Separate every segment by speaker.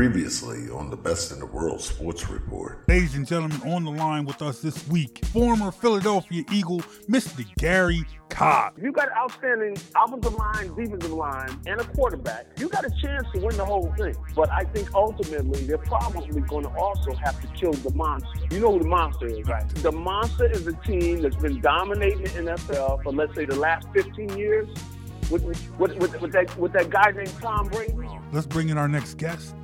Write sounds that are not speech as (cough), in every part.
Speaker 1: Previously on the Best in the World Sports Report.
Speaker 2: Ladies and gentlemen, on the line with us this week, former Philadelphia Eagle, Mr. Gary Cobb.
Speaker 3: If you got an outstanding offensive line, defensive line, and a quarterback, you got a chance to win the whole thing. But I think ultimately they're probably going to also have to kill the monster. You know who the monster is, right? The monster is a team that's been dominating the NFL for let's say the last 15 years. With, with, with, with that with that guy named Tom Brady.
Speaker 2: Let's bring in our next guest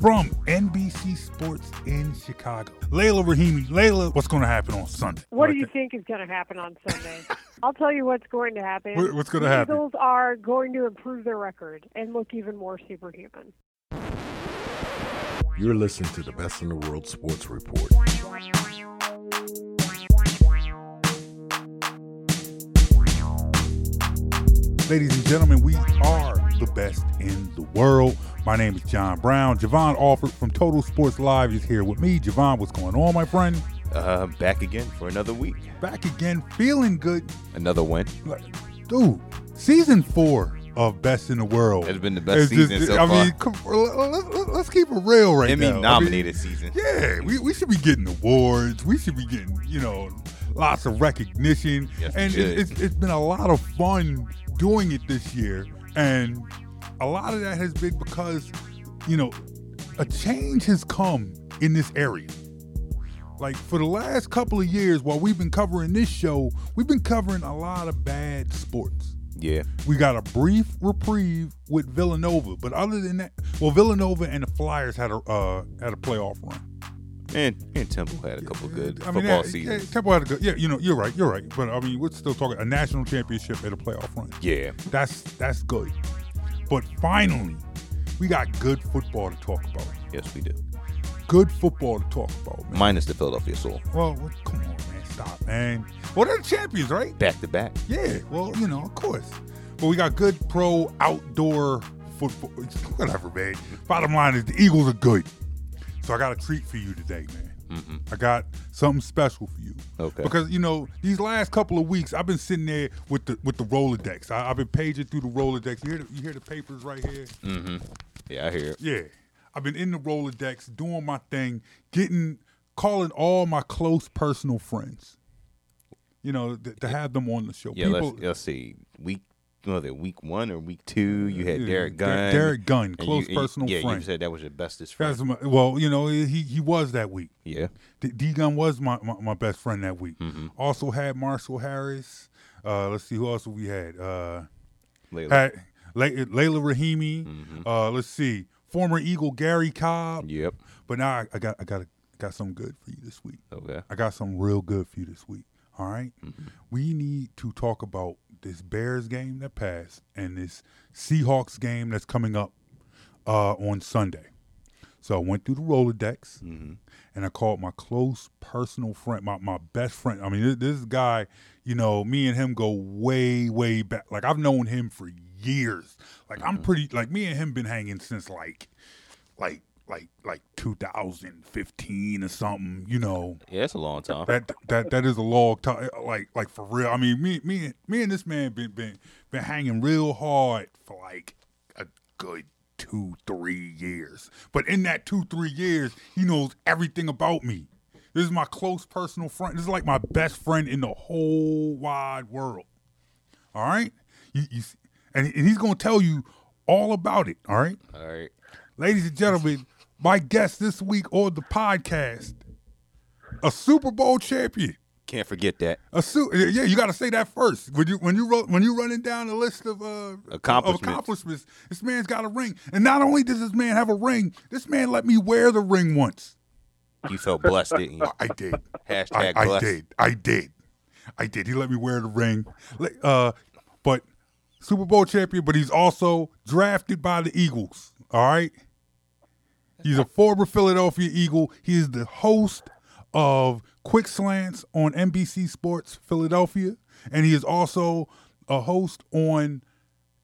Speaker 2: from NBC Sports in Chicago. Leila Rahimi. Leila, what's going to happen on Sunday?
Speaker 4: What do you think is going to happen on Sunday? (laughs) I'll tell you what's going to happen.
Speaker 2: What- what's going to happen?
Speaker 4: the
Speaker 2: happen?
Speaker 4: Eagles are going to improve their record and look even more superhuman.
Speaker 1: You're listening to the Best in the World Sports Report.
Speaker 2: Ladies and gentlemen, we are the best in the world. My name is John Brown. Javon Alford from Total Sports Live is here with me. Javon, what's going on, my friend?
Speaker 5: Uh, back again for another week.
Speaker 2: Back again, feeling good.
Speaker 5: Another win.
Speaker 2: Dude, season four of Best in the World.
Speaker 5: It's been the best
Speaker 2: It's just-
Speaker 5: season so
Speaker 2: I
Speaker 5: far.
Speaker 2: mean, come, let, let's keep it real right
Speaker 5: Emmy
Speaker 2: now. I mean,
Speaker 5: nominated season.
Speaker 2: Yeah, we, we should be getting awards. We should be getting, you know, lots of recognition.
Speaker 5: Yes,
Speaker 2: and it, it's, it's been a lot of fun doing it this year. And a lot of that has been because, you know, a change has come in this area. Like for the last couple of years, while we've been covering this show, we've been covering a lot of bad sports.
Speaker 5: Yeah.
Speaker 2: We got a brief reprieve with Villanova, but other than that, well, Villanova and the Flyers had a uh, had a playoff run.
Speaker 5: And and Temple had a couple good
Speaker 2: I mean,
Speaker 5: football
Speaker 2: that-
Speaker 5: seasons.
Speaker 2: Yeah, Temple had a good. Yeah, you know, you're right. You're right. But I mean, we're still talking a national championship and a playoff run.
Speaker 5: Yeah.
Speaker 2: That's that's good. But finally, we got good football to talk about.
Speaker 5: Yes, we do.
Speaker 2: Good football to talk about, man.
Speaker 5: Minus the Philadelphia Soul.
Speaker 2: well, what, come on, man, stop, man. Well, they're the champions, right?
Speaker 5: Back to back.
Speaker 2: Yeah. Well, you know, of course. But we got good pro outdoor football. Whatever, man. Bottom line is the Eagles are good. So I got a treat for you today, man.
Speaker 5: Hmm
Speaker 2: I got something special for you.
Speaker 5: Okay.
Speaker 2: Because you know these last couple of weeks, I've been sitting there with the with the Rolodex. I, I've been paging through the Rolodex. You hear the, you hear the papers right here?
Speaker 5: Mm-hmm. Yeah, I hear it.
Speaker 2: Yeah. I've been in the Rolodex doing my thing, getting calling all my close personal friends. You know, th- to have them on the show.
Speaker 5: Yeah, let's let's see. Week it week one or week two? You had Derrick
Speaker 2: Der-
Speaker 5: Gunn.
Speaker 2: Derrick Gunn, close
Speaker 5: you-
Speaker 2: personal
Speaker 5: yeah,
Speaker 2: friend.
Speaker 5: you said that was your bestest friend.
Speaker 2: my- well, you know, he he was that week.
Speaker 5: Yeah.
Speaker 2: D, D Gun was my, my, my best friend that week.
Speaker 5: Mm-hmm.
Speaker 2: Also had Marshall Harris. Uh, let's see who else we had. Uh,
Speaker 5: Leila.
Speaker 2: had Lay- Leila Rahimi.
Speaker 5: Mm-hmm.
Speaker 2: Uh, let's see, former Eagle Gary Cobb.
Speaker 5: Yep.
Speaker 2: But now I, I got I got got something good for you this week.
Speaker 5: Okay.
Speaker 2: I got something real good for you this week. All right? we need to talk about this Bears game that passed and this Seahawks game that's coming up uh, on Sunday. So I went through the Rolodex and I called my close personal friend, my, my best friend. I mean, this, this guy, you know, me and him go way, way back. Like I've known him for years. Like I'm pretty, like me and him been hanging since like, like, like, like 2015 or something, you know
Speaker 5: Yeah, it's a long time.
Speaker 2: that that that is a long time. Eh, like like for real. I mean, me me me and this man been been been hanging real hard for like a good two three years. But in that two three years, he knows everything about me. This is my close personal friend. This is like my best friend in the whole wide world. All right, you, you and, and he's gonna tell you all about it. All right.
Speaker 5: All right.
Speaker 2: Ladies and gentlemen, my guest this week on the podcast, a Super Bowl champion.
Speaker 5: Can't forget that.
Speaker 2: A su- yeah, you got to say that first. When you when you ro- when you running down the list of uh
Speaker 5: Accomplishments.
Speaker 2: of accomplishments, this man's got a ring. And not only does this man have a ring, this man let me wear the ring once.
Speaker 5: You felt blessed, didn't you?
Speaker 2: I did. I,
Speaker 5: Hashtag
Speaker 2: I
Speaker 5: blessed.
Speaker 2: did. I did. I did. He let me wear the ring. Uh, but Super Bowl champion, but he's also drafted by the Eagles. All right. He's a former Philadelphia Eagle. He is the host of Quick Slants on NBC Sports Philadelphia, and he is also a host on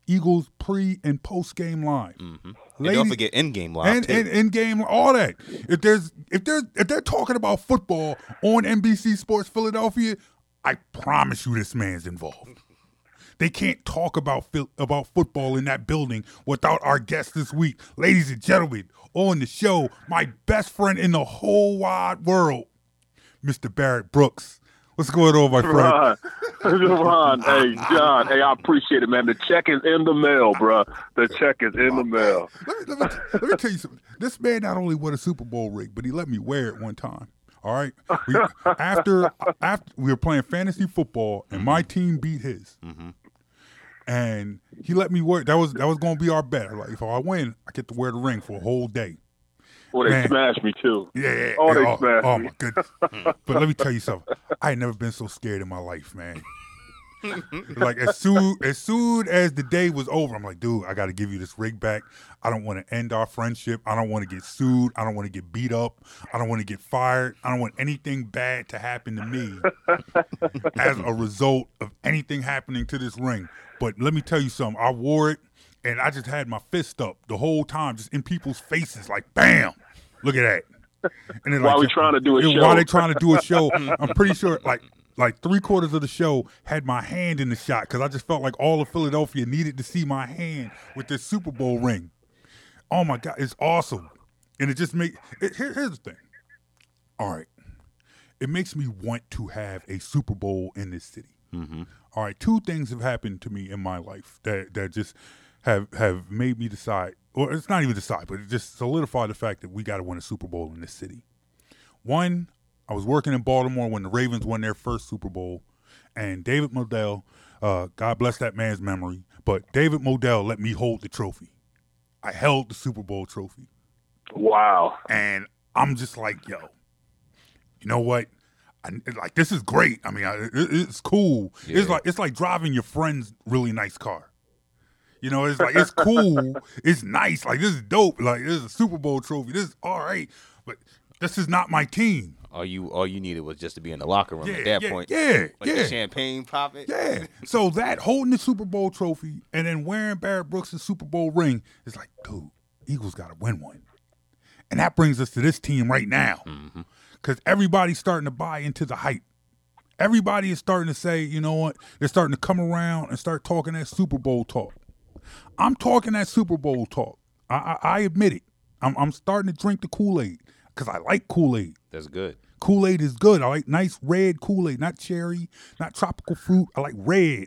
Speaker 2: Eagles pre and post game live. Mm-hmm.
Speaker 5: And don't forget in game live
Speaker 2: and, and in game, all that. If there's if there's if they're talking about football on NBC Sports Philadelphia, I promise you this man's involved. They can't talk about about football in that building without our guest this week, ladies and gentlemen. On the show my best friend in the whole wide world, Mr. Barrett Brooks. What's going on, my friend?
Speaker 6: Ron, Ron, hey John, hey, I appreciate it, man. The check is in the mail, bro. The check is in the mail.
Speaker 2: Let me, let, me, let me tell you something. This man not only won a Super Bowl ring, but he let me wear it one time. All right. We, after after we were playing fantasy football, and my team beat his, mm-hmm. And he let me wear. That was that was going to be our bet. Like if I win, I get to wear the ring for a whole day.
Speaker 6: Well, they
Speaker 2: Man.
Speaker 6: smashed me too.
Speaker 2: Yeah, yeah.
Speaker 6: Oh, they oh,
Speaker 2: yeah.
Speaker 6: smashed
Speaker 2: oh
Speaker 6: me.
Speaker 2: my goodness. (laughs) but let me tell you something. I ain't never been so scared in my life, man. (laughs) like as soon as soon as the day was over, I'm like, dude, I got to give you this rig back. I don't want to end our friendship. I don't want to get sued. I don't want to get beat up. I don't want to get fired. I don't want anything bad to happen to me (laughs) as a result of anything happening to this ring. But let me tell you something. I wore it and I just had my fist up the whole time, just in people's faces, like, bam, look at that. And then,
Speaker 6: While
Speaker 2: like,
Speaker 6: we trying to do a show.
Speaker 2: While they trying to do a show, I'm pretty sure like like three quarters of the show had my hand in the shot because I just felt like all of Philadelphia needed to see my hand with this Super Bowl ring. Oh my God, it's awesome, and it just make it, here, here's the thing. All right, it makes me want to have a Super Bowl in this city. Mm-hmm. All right, two things have happened to me in my life that that just have have made me decide, or it's not even decide, but it just solidified the fact that we got to win a Super Bowl in this city. One, I was working in Baltimore when the Ravens won their first Super Bowl, and David Modell, uh, God bless that man's memory, but David Modell let me hold the trophy. I held the Super Bowl trophy,
Speaker 6: Wow.
Speaker 2: and I'm just like, yo, you know what? I, like this is great. I mean, I, it, it's cool.
Speaker 5: Yeah.
Speaker 2: It's like it's like driving your friend's really nice car. You know, it's like it's cool. (laughs) it's nice. Like this is dope. Like this is a Super Bowl trophy. This is all right, but this is not my team.
Speaker 5: All you all you needed was just to be in the locker room
Speaker 2: Yeah,
Speaker 5: at that
Speaker 2: yeah,
Speaker 5: point.
Speaker 2: yeah,
Speaker 5: Like
Speaker 2: yeah.
Speaker 5: the champagne popping.
Speaker 2: Yeah. So that holding the Super Bowl trophy and then wearing Barrett Brooks' Super Bowl ring is like, dude, Eagles got to win one. And that brings us to this team right now. Mm-hmm. Because everybody's starting to buy into the hype. Everybody is starting to say, you know what? They're starting to come around and start talking that Super Bowl talk. I'm talking that Super Bowl talk. I, I, I admit it. I'm, I'm starting to drink the Kool Aid because I like Kool Aid.
Speaker 5: That's good.
Speaker 2: Kool Aid is good. I like nice red Kool Aid, not cherry, not tropical fruit. I like red,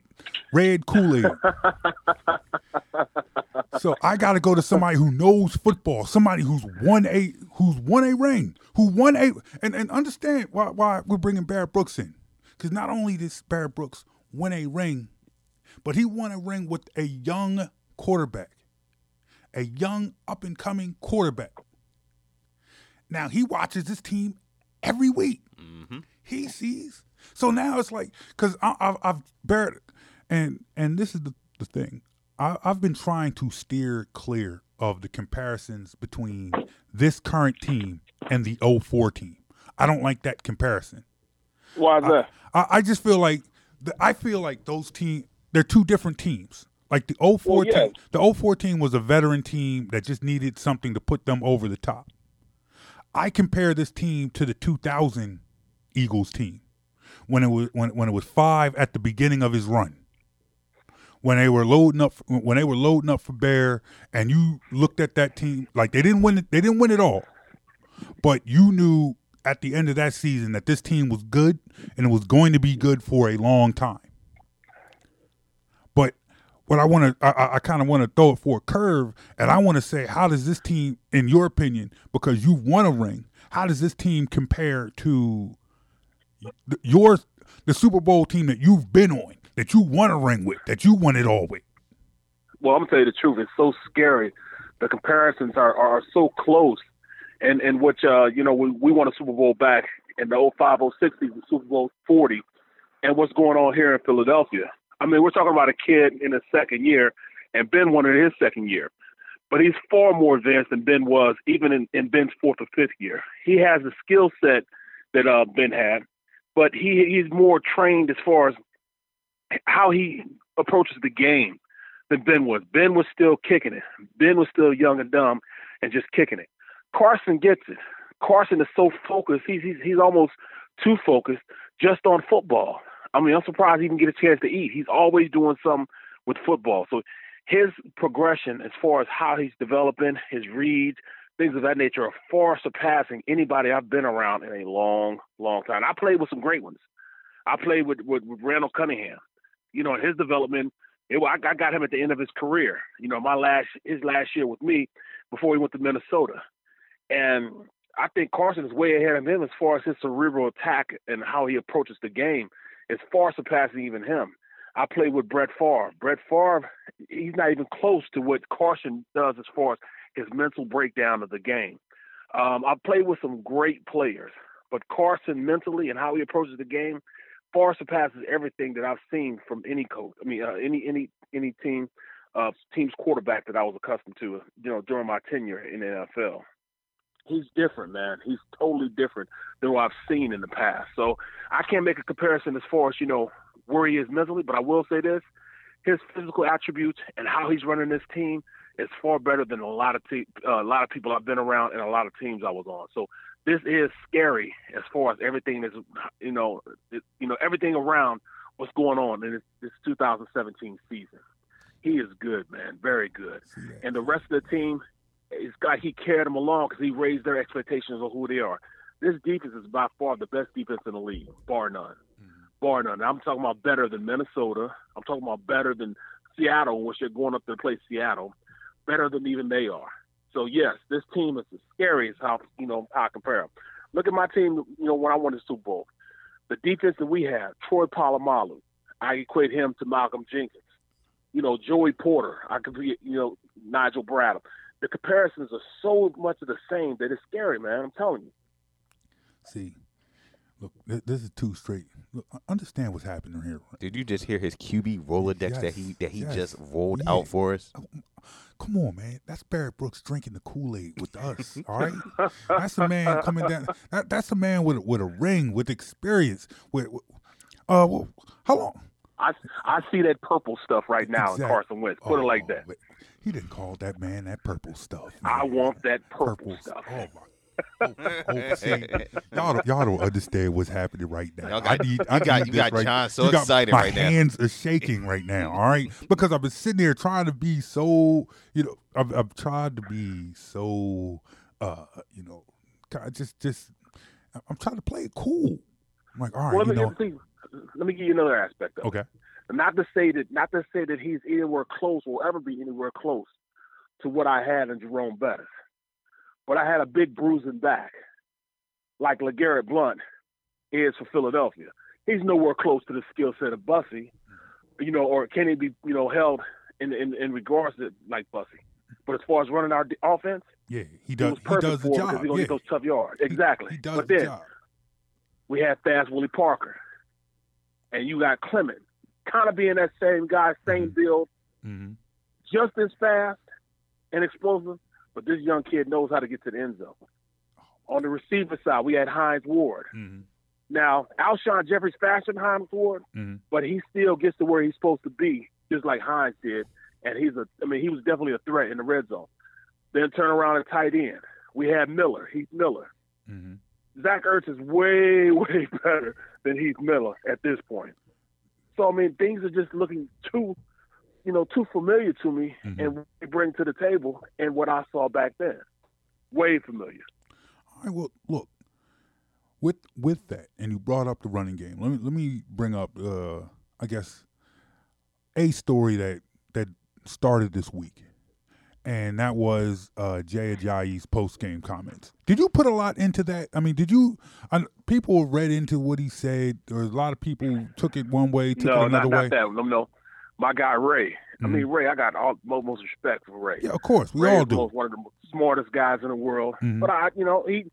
Speaker 2: red Kool Aid. (laughs) so I got to go to somebody who knows football, somebody who's won a who's won a ring, who won a and, and understand why why we're bringing Barrett Brooks in, because not only did Barrett Brooks win a ring, but he won a ring with a young quarterback, a young up and coming quarterback. Now he watches this team every week. Mm-hmm. He sees. So now it's like because I've I've Barrett, and and this is the the thing. I, I've been trying to steer clear of the comparisons between this current team and the 04 team. I don't like that comparison.
Speaker 6: Why is that?
Speaker 2: I, I just feel like the, I feel like those team they're two different teams. Like the 04
Speaker 6: Well, yeah.
Speaker 2: team, the 04 team was a veteran team that just needed something to put them over the top. I compare this team to the 2000 Eagles team when it was when, when it was five at the beginning of his run. When they were loading up, when they were loading up for Bear, and you looked at that team like they didn't win it. They didn't win it all, but you knew at the end of that season that this team was good and it was going to be good for a long time. But I want to, I, I- kind of want to throw it for a curve, and I want to say, how does this team, in your opinion, because you've won a ring, how does this team compare to your the Super Bowl team that you've been on, that you won a ring with, that you won it all with?
Speaker 6: Well, I'm gonna tell you the truth. It's so scary. The comparisons are, are so close, and and which uh you know we we won a Super Bowl back in the 05 06 season, Super Bowl 40, and what's going on here in Philadelphia. I mean, we're talking about a kid in his second year, and Ben won in his second year, but he's far more advanced than Ben was, even in, in Ben's fourth or fifth year. He has the skill set that uh, Ben had, but he he's more trained as far as how he approaches the game than Ben was. Ben was still kicking it. Ben was still young and dumb and just kicking it. Carson gets it. Carson is so focused. He's he's, he's almost too focused just on football. I mean, I'm surprised he even get a chance to eat. He's always doing something with football. So his progression as far as how he's developing, his reads, things of that nature are far surpassing anybody I've been around in a long, long time. I played with some great ones. I played with with, with Randall Cunningham. You know, his development. It, I, I got him at the end of his career. You know, my last his last year with me before he went to Minnesota, and I think Carson is way ahead of him as far as his cerebral attack and how he approaches the game. Is far surpassing even him. I played with Brett Favre. Brett Favre, he's not even close to what Carson does as far as his mental breakdown of the game. Um, I played with some great players, but Carson mentally and how he approaches the game far surpasses everything that I've seen from any coach. I mean, uh, any any any team, uh, team's quarterback that I was accustomed to, you know, during my tenure in the NFL. He's different, man. He's totally different than what I've seen in the past. So I can't make a comparison as far as you know where he is mentally, but I will say this: his physical attributes and how he's running this team is far better than a lot of te- uh, a lot of people I've been around and a lot of teams I was on. So this is scary as far as everything that's you know it, you know everything around what's going on in this, this 2017 season. He is good, man, very good, and the rest of the team, it's got he carried them along because he raised their expectations of who they are. This defense is by far the best defense in the league, bar none, mm-hmm. bar none. I'm talking about better than Minnesota. I'm talking about better than Seattle, which they're going up to play Seattle, better than even they are. So yes, this team is as scary as how you know how I compare them. Look at my team. You know when I won the Super Bowl, the defense that we have, Troy Polamalu, I equate him to Malcolm Jenkins. You know Joey Porter, I could be you know Nigel Bradham. The comparisons are so much of the same that it's scary, man. I'm telling you.
Speaker 2: See, look, this is too straight. Look, understand what's happening here.
Speaker 5: Did you just hear his QB Rolodex that he that he
Speaker 2: yes.
Speaker 5: just rolled
Speaker 2: Yeah.
Speaker 5: out for us?
Speaker 2: Come on, man. That's Barrett Brooks drinking the Kool Aid with us. (laughs) All right, that's a man coming down. That, that's a man with with a ring, with experience. With, with uh, well, how long?
Speaker 6: I, I see that purple stuff right now in Carson Wentz. Put it like
Speaker 2: Oh,
Speaker 6: that.
Speaker 2: But He didn't call that man that purple stuff.
Speaker 6: I want that purple,
Speaker 2: st-
Speaker 6: stuff.
Speaker 2: Oh my. Oh, oh, (laughs) see, y'all, don't, y'all don't understand what's happening right now.
Speaker 5: Y'all got- (laughs)
Speaker 2: I need,
Speaker 5: you
Speaker 2: I
Speaker 5: got-
Speaker 2: need
Speaker 5: you
Speaker 2: this
Speaker 5: got
Speaker 2: right,
Speaker 5: John so
Speaker 2: you got-
Speaker 5: excited
Speaker 2: my
Speaker 5: right now.
Speaker 2: My hands are shaking right now. All right, because I've been sitting there trying to be so, you know, I've, I've tried to be so, uh, you know, God, just, just, I'm trying to play it cool. I'm like, all right,
Speaker 6: well, let me,
Speaker 2: know,
Speaker 6: see, let me give you another aspect of it.
Speaker 2: okay,
Speaker 6: Not to say that not to say that he's anywhere close or ever be anywhere close to what I had in Jerome Bettis. But I had a big bruising back, like LeGarrette Blunt is for Philadelphia. He's nowhere close to the skill set of Bussy, you know, or can he be, you know, held in in, in regards to like Bussy. But as far as running our d- offense,
Speaker 2: yeah, he
Speaker 6: he
Speaker 2: does, he does the job.
Speaker 6: he's gonna
Speaker 2: yeah.
Speaker 6: get those tough yards. Exactly.
Speaker 2: He, does
Speaker 6: but
Speaker 2: the
Speaker 6: then
Speaker 2: job.
Speaker 6: we had Fast Willie Parker, and you got Clement, kind of being that same guy, same
Speaker 2: Mhm.
Speaker 6: build,
Speaker 2: hmm
Speaker 6: just as fast and explosive, but this young kid knows how to get to the end zone. On the receiver side, we had Hines Ward.
Speaker 2: hmm
Speaker 6: Now, Alshon Jeffery's faster than Hines Ward,
Speaker 2: hmm
Speaker 6: but he still gets to where he's supposed to be, just like Hines did. And he's a, I mean, he was definitely a threat in the red zone. Then turn around at tight end. We had Miller, Heath Miller.
Speaker 2: hmm
Speaker 6: Zach Ertz is way, (laughs) way better than Heath Miller at this point. So I mean, things are just looking too, you know, too familiar to me,
Speaker 2: Mhm.
Speaker 6: and what they bring to the table, and what I saw back then, way familiar.
Speaker 2: All right, well, look, with with that, and you brought up the running game. Let me let me bring up, uh, I guess, a story that that started this week, and that was uh, Jay Ajayi's post game comments. Did you put a lot into that? I mean, did you? I, people read into what he said. Was a lot of people took it one way, took
Speaker 6: no,
Speaker 2: it another
Speaker 6: not,
Speaker 2: way.
Speaker 6: not that. No, no. My guy Ray. I
Speaker 2: Mhm.
Speaker 6: mean, Ray. I got all mo- most respect for Ray.
Speaker 2: Yeah, of course, we
Speaker 6: Ray
Speaker 2: all do.
Speaker 6: one of the smartest guys in the world.
Speaker 2: Mhm.
Speaker 6: But I, you know, he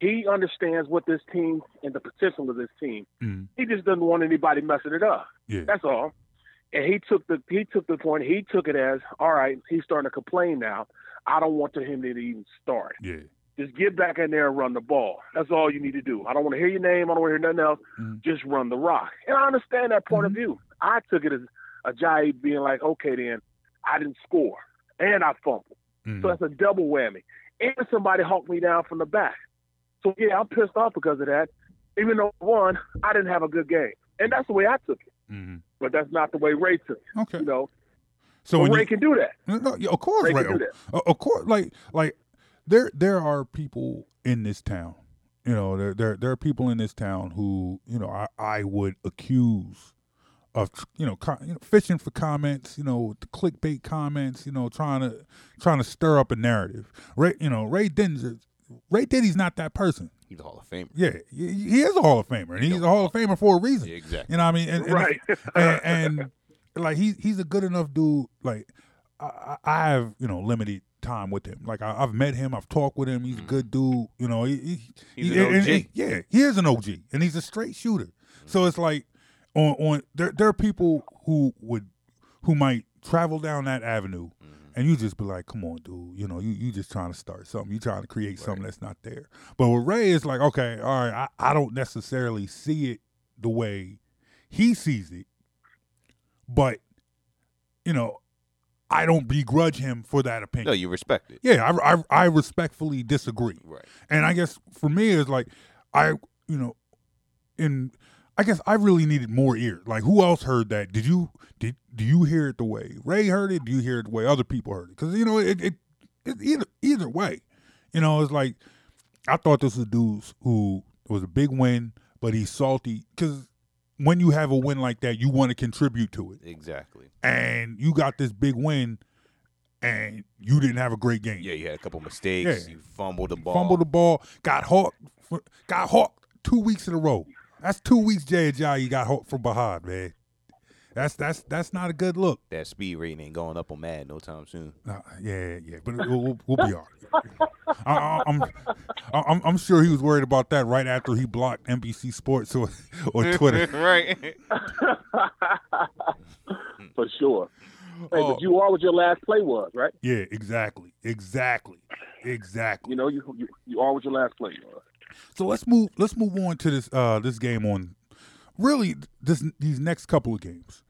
Speaker 6: he understands what this team and the potential of this team.
Speaker 2: Mhm.
Speaker 6: He just doesn't want anybody messing it up.
Speaker 2: Yeah,
Speaker 6: That's all. And he took the he took the point. He took it as all right. He's starting to complain now. I don't want to him to even start.
Speaker 2: yeah,
Speaker 6: Just get back in there and run the ball. That's all you need to do. I don't want to hear your name. I don't want to hear nothing else.
Speaker 2: Mhm.
Speaker 6: Just run the rock. And I understand that point
Speaker 2: Mhm.
Speaker 6: of view. I took it as Ajayi being like, okay, then I didn't score and I fumbled.
Speaker 2: Mhm.
Speaker 6: So that's a double whammy. And somebody hawked me down from the back. So yeah, I'm pissed off because of that. Even though one, I didn't have a good game. And that's the way I took it. But that's not the way Ray took it.
Speaker 2: okay.
Speaker 6: You know.
Speaker 2: So
Speaker 6: Ray
Speaker 2: you,
Speaker 6: can do that.
Speaker 2: No, of course,
Speaker 6: Ray
Speaker 2: right.
Speaker 6: can do that.
Speaker 2: Of course, like like there there are people in this town. You know, there there there are people in this town who you know I, I would accuse of you know, co- you know fishing for comments. You know, the clickbait comments. You know, trying to trying to stir up a narrative. Ray, you know, Ray Didinger, Ray Diddy's not that person.
Speaker 5: He's a Hall of Famer.
Speaker 2: Yeah, he he is a Hall of Famer, and he's a Hall of Famer for a reason.
Speaker 5: Yeah, exactly.
Speaker 2: You know what I mean? And, and-
Speaker 6: Right. (laughs)
Speaker 2: and, and, like he's he's a good enough dude. Like I, I I have you know limited time with him. Like I, I've met him, I've talked with him. He's a mm-hmm. good dude. You know, he, he.
Speaker 5: He's
Speaker 2: he-
Speaker 5: an
Speaker 2: and- and-
Speaker 5: OG.
Speaker 2: yeah, he is an OG, and he's a straight shooter. So mm-hmm. it's like on on there there are people who would who might travel down that avenue. Mm-hmm. And you just be like, come on, dude. You know, you, you just trying to start something. You trying to create something that's not there. But with Ray, it's like, okay, all right, I, I don't necessarily see it the way he sees it. But, you know, I don't begrudge him for that opinion.
Speaker 5: No, you respect it.
Speaker 2: Yeah, I, I, I respectfully disagree.
Speaker 5: Right.
Speaker 2: And I guess for me, it's like, I, you know, in, I guess I really needed more ears. Like, who else heard that? Did you, did, do you hear it the way Ray heard it? Do you hear it the way other people heard it? Because, you know, it, it, it, either, either way, you know, it's like, I thought this was dudes who it was a big win, but he's salty because when you have a win like that, you want to contribute to it
Speaker 5: Exactly.
Speaker 2: and you got this big win and you didn't have a great game.
Speaker 5: Yeah, you had a couple mistakes.
Speaker 2: Yeah.
Speaker 5: You fumbled the ball.
Speaker 2: Fumbled the ball, got hawked, got hawked two weeks in a row. That's two weeks Jay Ajayi got hawked from behind, man. That's that's that's not a good look.
Speaker 5: That speed rating ain't going up on Mad no time soon.
Speaker 2: Nah, yeah, yeah, but we'll, we'll, we'll be all right. I, I, I'm, I'm I'm sure he was worried about that right after he blocked NBC Sports or or Twitter. (laughs)
Speaker 5: right. (laughs)
Speaker 6: For sure. Hey,
Speaker 2: Oh.
Speaker 6: but you are what your last play was, right?
Speaker 2: Yeah, exactly, exactly, exactly.
Speaker 6: You know, you you, you are what your last play was.
Speaker 2: So let's move. Let's move on to this uh this game on really this these next couple of games.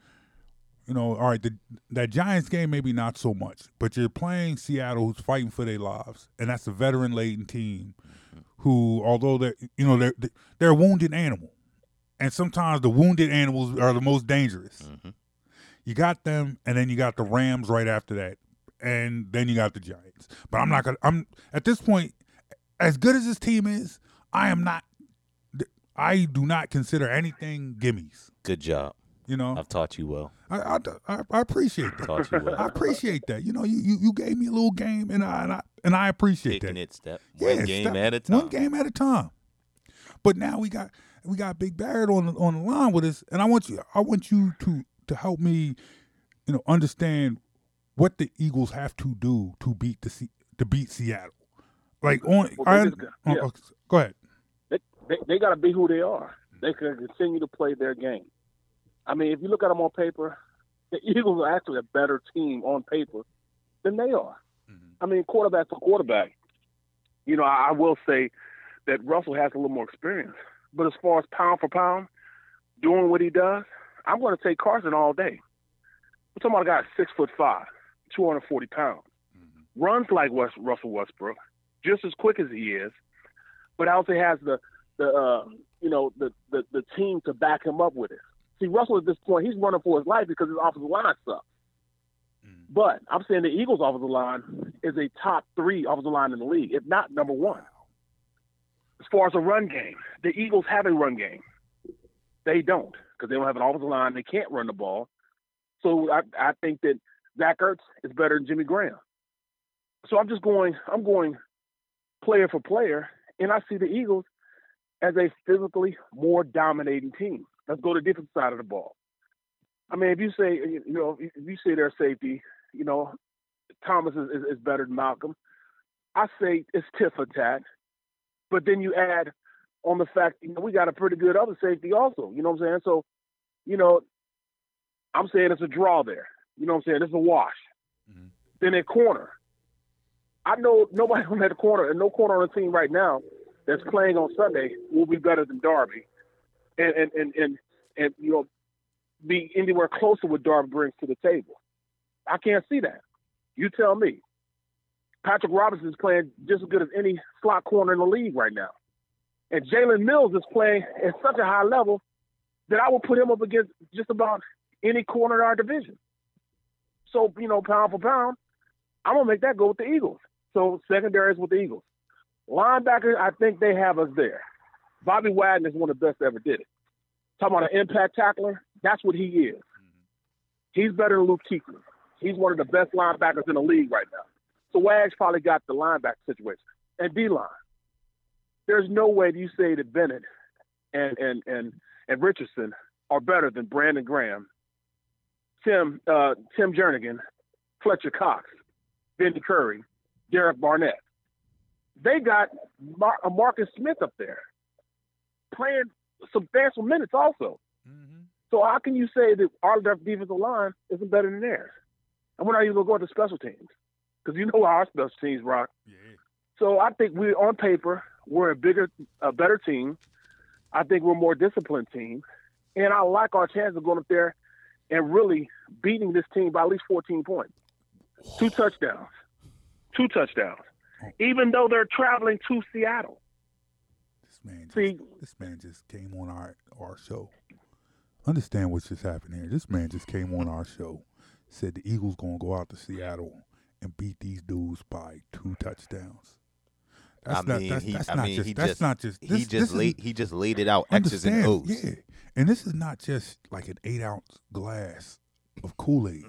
Speaker 2: You know, all right, the that Giants game maybe not so much, but you're playing Seattle, who's fighting for their lives, and that's a veteran laden team who, although they're you know they're they're a wounded animal, and sometimes the wounded animals are the most dangerous. You got them, and then you got the Rams right after that, and then you got the Giants. But I'm not gonna. I'm at this point, as good as this team is, I am not. I do not consider anything gimmies.
Speaker 5: Good job.
Speaker 2: You know,
Speaker 5: I've taught you well.
Speaker 2: I, I, I, appreciate that.
Speaker 5: Taught you
Speaker 2: I appreciate that. You know, you, you, you gave me a little game, and I and I, and I appreciate
Speaker 5: Taking
Speaker 2: that.
Speaker 5: it step
Speaker 2: Yeah,
Speaker 5: one game
Speaker 2: step-
Speaker 5: at a time.
Speaker 2: One game at a time. But now we got we got Big Barrett on the, on the line with us, and I want you I want you to to help me, you know, understand what the Eagles have to do to beat the to beat Seattle. Like on,
Speaker 6: Well,
Speaker 2: I,
Speaker 6: just yeah.
Speaker 2: uh, go ahead.
Speaker 6: They they, they got to be who they are. They can continue to play their game. I mean, if you look at them on paper, (laughs) the Eagles are actually a better team on paper than they are. I mean, quarterback for quarterback. You know, I, I will say that Russell has a little more experience, but as far as pound for pound, doing what he does, I'm going to take Carson all day. We're talking about a guy six foot five, 240 pounds, runs like West, Russell Westbrook, just as quick as he is, but also has the the uh, you know the, the the team to back him up with it. See, Russell at this point, he's running for his life because his offensive line sucks. But I'm saying the Eagles' offensive line is a top three offensive line in the league, if not number one. As far as a run game, the Eagles have a run game. They don't because they don't have an offensive line. They can't run the ball. So I, I think that Zach Ertz is better than Jimmy Graham. So I'm just going. I'm going player for player, and I see the Eagles as a physically more dominating team. Let's go to the different side of the ball. I mean, if you say, you know, if you say their safety, you know, Thomas is, is, is better than Malcolm. I say it's tit for tat, but then you add on the fact, you know, we got a pretty good other safety also. You know what I'm saying? So, you know, I'm saying it's a draw there. You know what I'm saying? It's a wash. Mm-hmm. Then at corner, I know nobody (laughs) on that corner and no corner on the team right now that's playing on Sunday will be better than Darby, and and and and, and you know, be anywhere close to what Darby brings to the table. I can't see that. You tell me. Patrick Robinson is playing just as good as any slot corner in the league right now, and Jalen Mills is playing at such a high level that I will put him up against just about any corner in our division. So you know, pound for pound, I'm gonna make that go with the Eagles. So secondary is with the Eagles. Linebacker, I think they have us there. Bobby Wagner is one of the best that ever did it. Talking about an impact tackler, that's what he is. He's better than Luke Kuechly. He's one of the best linebackers in the league right now. So Wags probably got the linebacker situation. And D line. There's no way you say that Bennett and and and and Richardson are better than Brandon Graham, Tim uh, Tim Jernigan, Fletcher Cox, Vinny Curry, Derek Barnett. They got Mar- uh, Marcus Smith up there playing substantial minutes also. So how can you say that our def- defensive line isn't better than theirs? And we're not even going to go into special teams because you know our special teams rock. So I think we, on paper, we're a bigger, a better team. I think we're a more disciplined team, and I like our chances of going up there and really beating this team by at least 14 points, two touchdowns, two touchdowns, even though they're traveling to Seattle.
Speaker 2: This man, just,
Speaker 6: See-
Speaker 2: this man just came on our our show. Understand what's just happened here. This man just came on our show, said the Eagles gonna go out to Seattle and beat these dudes by two touchdowns. That's
Speaker 5: I
Speaker 2: not.
Speaker 5: mean,
Speaker 2: that's
Speaker 5: he,
Speaker 2: that's
Speaker 5: I
Speaker 2: not
Speaker 5: mean,
Speaker 2: just.
Speaker 5: he
Speaker 2: that's
Speaker 5: just,
Speaker 2: not just.
Speaker 5: he just laid, he just laid it out X's and O's.
Speaker 2: yeah. And this is not just like an eight ounce glass of Kool Aid.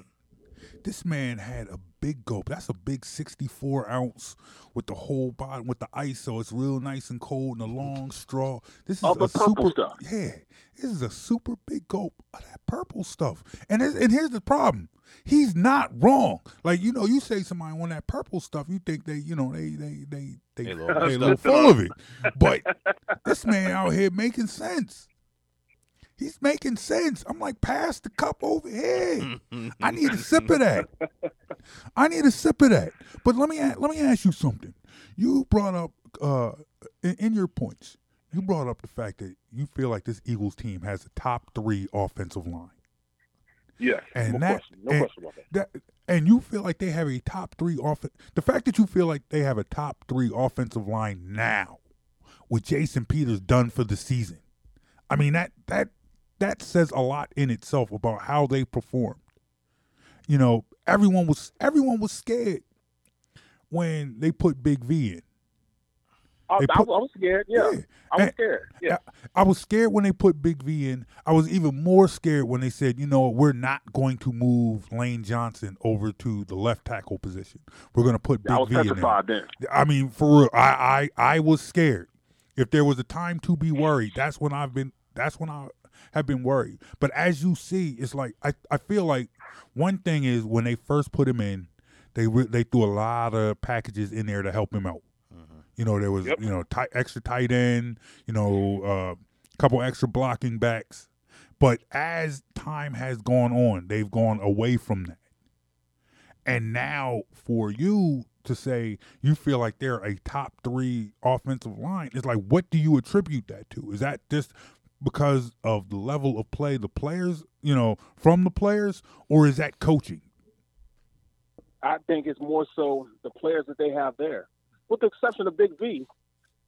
Speaker 2: This man had a big gulp. That's a big 64 ounce with the whole bottom, with the ice, so it's real nice and cold and a long straw. This is
Speaker 6: Of the
Speaker 2: a
Speaker 6: purple
Speaker 2: super,
Speaker 6: stuff.
Speaker 2: yeah. This is a super big gulp of that purple stuff. And and here's the problem: he's not wrong. Like you know, you say somebody on that purple stuff, you think they, you know, they they they they
Speaker 5: They
Speaker 2: they,
Speaker 5: little
Speaker 2: little (laughs) full of it. But this man out here making sense. He's making sense. I'm like, pass the cup over here. I need a sip of that. I need a sip of that. But let me let me ask you something. You brought up uh, in, in your points. You brought up the fact that you feel like this Eagles team has a top three offensive line,
Speaker 6: Yeah,
Speaker 2: and
Speaker 6: no
Speaker 2: that
Speaker 6: question, no
Speaker 2: and,
Speaker 6: question about that.
Speaker 2: that and you feel like they have a top three off. The fact that you feel like they have a top three offensive line now, with Jason Peters done for the season, I mean that that that says a lot in itself about how they performed. You know, everyone was everyone was scared when they put Big V in.
Speaker 6: I,
Speaker 2: They
Speaker 6: I,
Speaker 2: put-
Speaker 6: was- I was scared. Yeah,
Speaker 2: Yeah.
Speaker 6: I was
Speaker 2: And-
Speaker 6: scared. Yeah,
Speaker 2: I, I was scared when they put Big V in. I was even more scared when they said, you know, we're not going to move Lane Johnson over to the left tackle position. We're going to put Big
Speaker 6: I was
Speaker 2: V in there.
Speaker 6: then.
Speaker 2: I mean, for real, I, I I was scared. If there was a time to be worried, that's when I've been. That's when I have been worried. But as you see, it's like I, I feel like one thing is when they first put him in, they re- they threw a lot of packages in there to help him out. You know, there was
Speaker 6: Yep.
Speaker 2: you know tight, extra tight end, you know, a uh, couple extra blocking backs. But as time has gone on, they've gone away from that. And now for you to say you feel like they're a top three offensive line, it's like, what do you attribute that to? Is that just because of the level of play the players, you know, from the players, or is that coaching?
Speaker 6: I think it's more so the players that they have there, with the exception of Big V.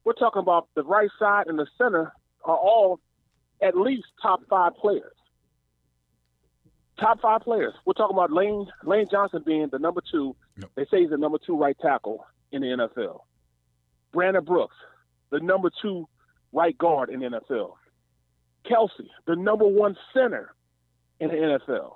Speaker 6: We're talking about the right side and the center are all at least top five players. Top five players. We're talking about Lane Lane Johnson being the number two.
Speaker 2: Yep.
Speaker 6: They say he's the number two right tackle in the NFL. Brandon Brooks, the number two right guard in the NFL. Kelce, the number one center in the NFL.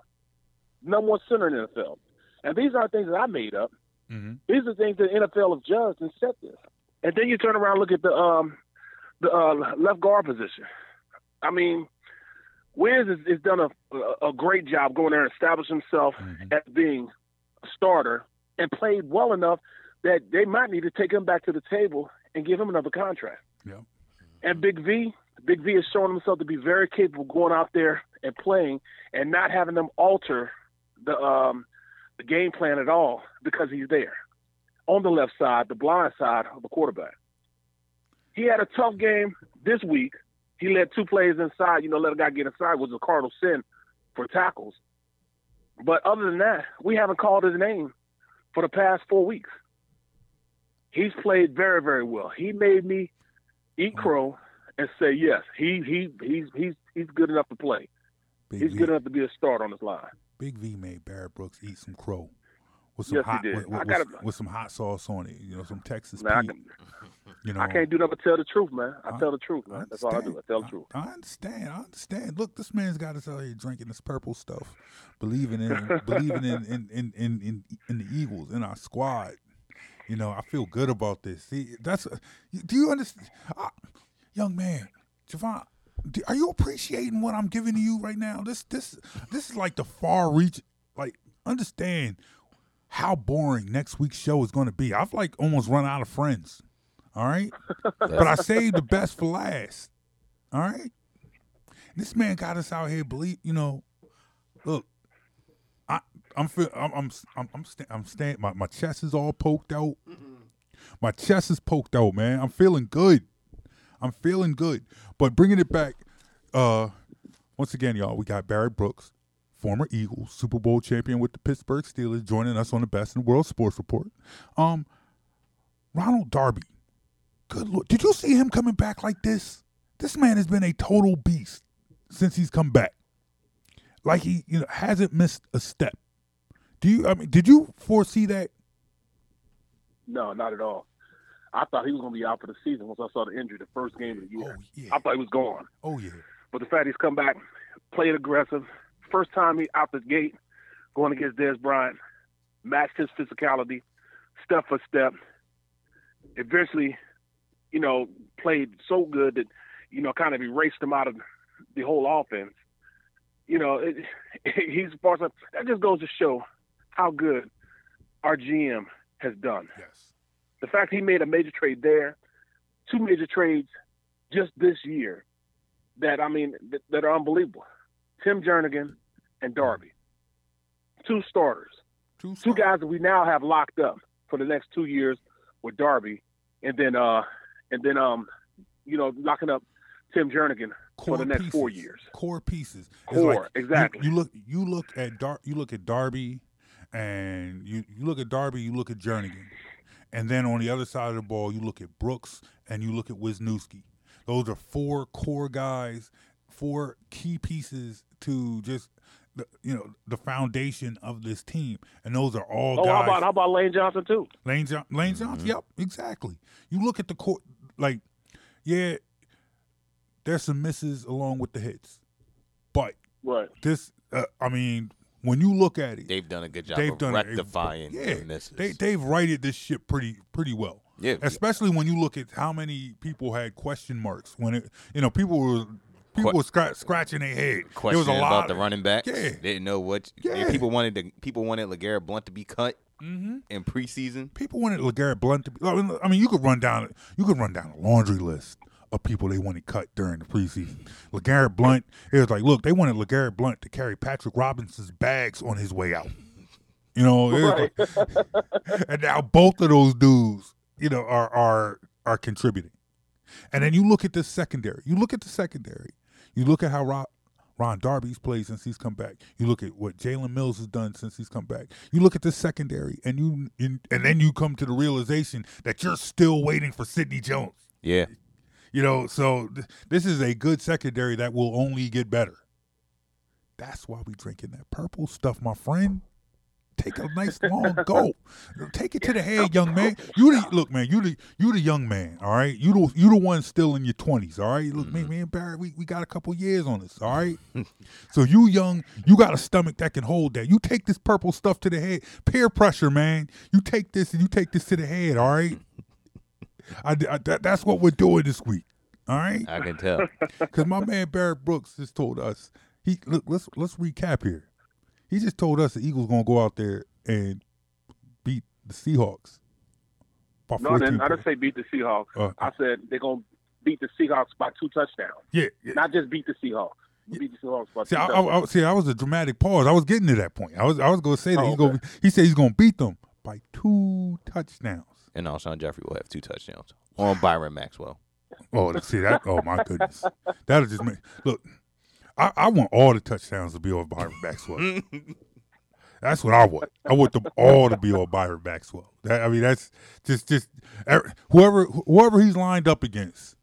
Speaker 6: Number one center in the NFL. And these aren't things that I made up.
Speaker 2: Mm-hmm.
Speaker 6: These are things that the NFL have judged and set this. And then you turn around and look at the um the uh, left guard position. I mean, Wiz has, has done a, a great job going there and establishing himself
Speaker 2: Mhm.
Speaker 6: as being a starter and played well enough that they might need to take him back to the table and give him another contract.
Speaker 2: Yep.
Speaker 6: And Big V, Big V has shown himself to be very capable going out there and playing and not having them alter the um, the game plan at all because he's there on the left side, the blind side of the quarterback. He had a tough game this week. He led two plays inside, you know, let a guy get inside was a cardinal sin for tackles. But other than that, we haven't called his name for the past four weeks. He's played very, very well. He made me eat crow and say yes. He he he's he's he's good enough to play.
Speaker 2: Big
Speaker 6: He's
Speaker 2: v,
Speaker 6: good enough to be a start on this line.
Speaker 2: Big V made Barrett Brooks eat some crow with some
Speaker 6: Yes,
Speaker 2: hot with,
Speaker 6: I
Speaker 2: with,
Speaker 6: gotta-
Speaker 2: with some hot sauce on it. You know, some Texas
Speaker 6: Man, I,
Speaker 2: Pete.
Speaker 6: can,
Speaker 2: You know,
Speaker 6: I can't do nothing but tell the truth, man. I
Speaker 2: I-
Speaker 6: tell the truth, man. That's all I do. I tell the truth.
Speaker 2: I understand. I understand. Look, this man's got us out here drinking this purple stuff, believing in (laughs) believing in in, in in in in the Eagles in our squad. You know, I feel good about this. See, that's do you understand, I, young man, Javon? Are you appreciating what I'm giving to you right now? This this this is like the far reach. Like, understand how boring next week's show is going to be. I've like almost run out of friends. All right, (laughs) but I saved the best for last. All right. This man got us out here. Believe you know. Look, I I'm feel I'm I'm I'm I'm, sta- I'm staying. My my chest is all poked out. My chest is poked out, man. I'm feeling good. I'm feeling good. But bringing it back, uh, once again, y'all, we got Barry Brooks, former Eagles, Super Bowl champion with the Pittsburgh Steelers, joining us on the Best in the World Sports Report. Um, Ronald Darby. Good lord, did you see him coming back like this? This man has been a total beast since he's come back. Like he, you know, hasn't missed a step. Do you? I mean, did you foresee that?
Speaker 6: No, not at all. I thought he was going to be out for the season once I saw the injury the first game of the year.
Speaker 2: Oh yeah.
Speaker 6: I thought he was gone.
Speaker 2: Oh yeah.
Speaker 6: But the fact he's come back, played aggressive, first time he out the gate, going against Dez Bryant, matched his physicality, step for step. Eventually, you know, played so good that, you know, kind of erased him out of the whole offense. You know, it, (laughs) he's part of that just goes to show how good our GM has done.
Speaker 2: Yes.
Speaker 6: The fact he made a major trade there, two major trades just this year that I mean that, that are unbelievable. Tim Jernigan and Darby, two starters,
Speaker 2: Two,
Speaker 6: two guys that we now have locked up for the next two years with Darby, and then uh and then um you know locking up Tim Jernigan for the next four years.
Speaker 2: Core pieces.
Speaker 6: Core,
Speaker 2: like you-
Speaker 6: exactly.
Speaker 2: You, look. You look at Dar. You look at Darby, and you you look at Darby. You look at Jernigan, and then on the other side of the ball, you look at Brooks and you look at Wisniewski. Those are four core guys, four key pieces to just the you know the foundation of this team, and those are all
Speaker 6: Oh,
Speaker 2: guys.
Speaker 6: how about how about Lane Johnson too?
Speaker 2: Lane, John- Lane Johnson. Yep, exactly. You look at the court, like, yeah, there's some misses along with the hits, but
Speaker 6: Right.
Speaker 2: this, uh, I mean, when you look at it,
Speaker 5: They've done a good job
Speaker 2: they've
Speaker 5: of
Speaker 2: done
Speaker 5: rectifying
Speaker 2: yeah,
Speaker 5: the misses.
Speaker 2: they they've righted this ship pretty pretty well.
Speaker 5: Yeah.
Speaker 2: especially when you look at how many people had question marks when it, you know, people were people were scra- scratching their head. There
Speaker 5: Question
Speaker 2: was a lot
Speaker 5: about the running backs.
Speaker 2: Yeah.
Speaker 5: Didn't know what
Speaker 2: Yeah.
Speaker 5: people wanted. To, people wanted Legarrette Blunt to be cut
Speaker 2: Mhm.
Speaker 5: in preseason.
Speaker 2: People wanted Legarrette Blunt to be. I mean, you could run down you could run down a laundry list of people they wanted cut during the preseason. Legarrette Blunt, it was like, look, they wanted Legarrette Blunt to carry Patrick Robinson's bags on his way out. You know, it was like- (laughs) and now both of those dudes, you know, are are are contributing. And then you look at the secondary. You look at the secondary. You look at how Ron, Ron Darby's played since he's come back. You look at what Jalen Mills has done since he's come back. You look at the secondary, and you and, and then you come to the realization that you're still waiting for Sidney Jones.
Speaker 5: Yeah.
Speaker 2: You know, so th- this is a good secondary that will only get better. That's why we drinking that purple stuff, my friend. Take a nice long (laughs) gulp. Take it to the head, young man. (laughs) You the look, man. You the you the young man. All right. You the you the one still in your twenties. All right. Look, me, mm-hmm. me and Barry, we, we got a couple years on this. All right. so you young, you got a stomach that can hold that. You take this purple stuff to the head. Peer pressure, man. You take this and you take this to the head. All right. I, I that, that's what we're doing this week. All right.
Speaker 5: I can tell. (laughs)
Speaker 2: Because my man Barrett Brooks just told us he look. Let's let's recap here. He just told us the Eagles gonna go out there and beat the Seahawks. By
Speaker 6: No, I
Speaker 2: 14
Speaker 6: didn't, I didn't say beat the Seahawks.
Speaker 2: Uh,
Speaker 6: I said they're gonna beat the Seahawks by two touchdowns.
Speaker 2: yeah. yeah.
Speaker 6: Not just beat the Seahawks. Beat the Seahawks by
Speaker 2: See,
Speaker 6: two
Speaker 2: I,
Speaker 6: touchdowns.
Speaker 2: I, I, see, I was a dramatic pause. I was getting to that point. I was, I was going to say that
Speaker 6: Oh,
Speaker 2: he's going. He said he's going to beat them by two touchdowns.
Speaker 5: And Alshon Jeffery will have two touchdowns on Byron Maxwell.
Speaker 2: Oh, see that? Oh my goodness, that'll just make look. I, I want all the touchdowns to be on Byron Maxwell. (laughs) That's what I want. I want them all to be on Byron Maxwell. That, I mean, that's just just er- whoever whoever he's lined up against.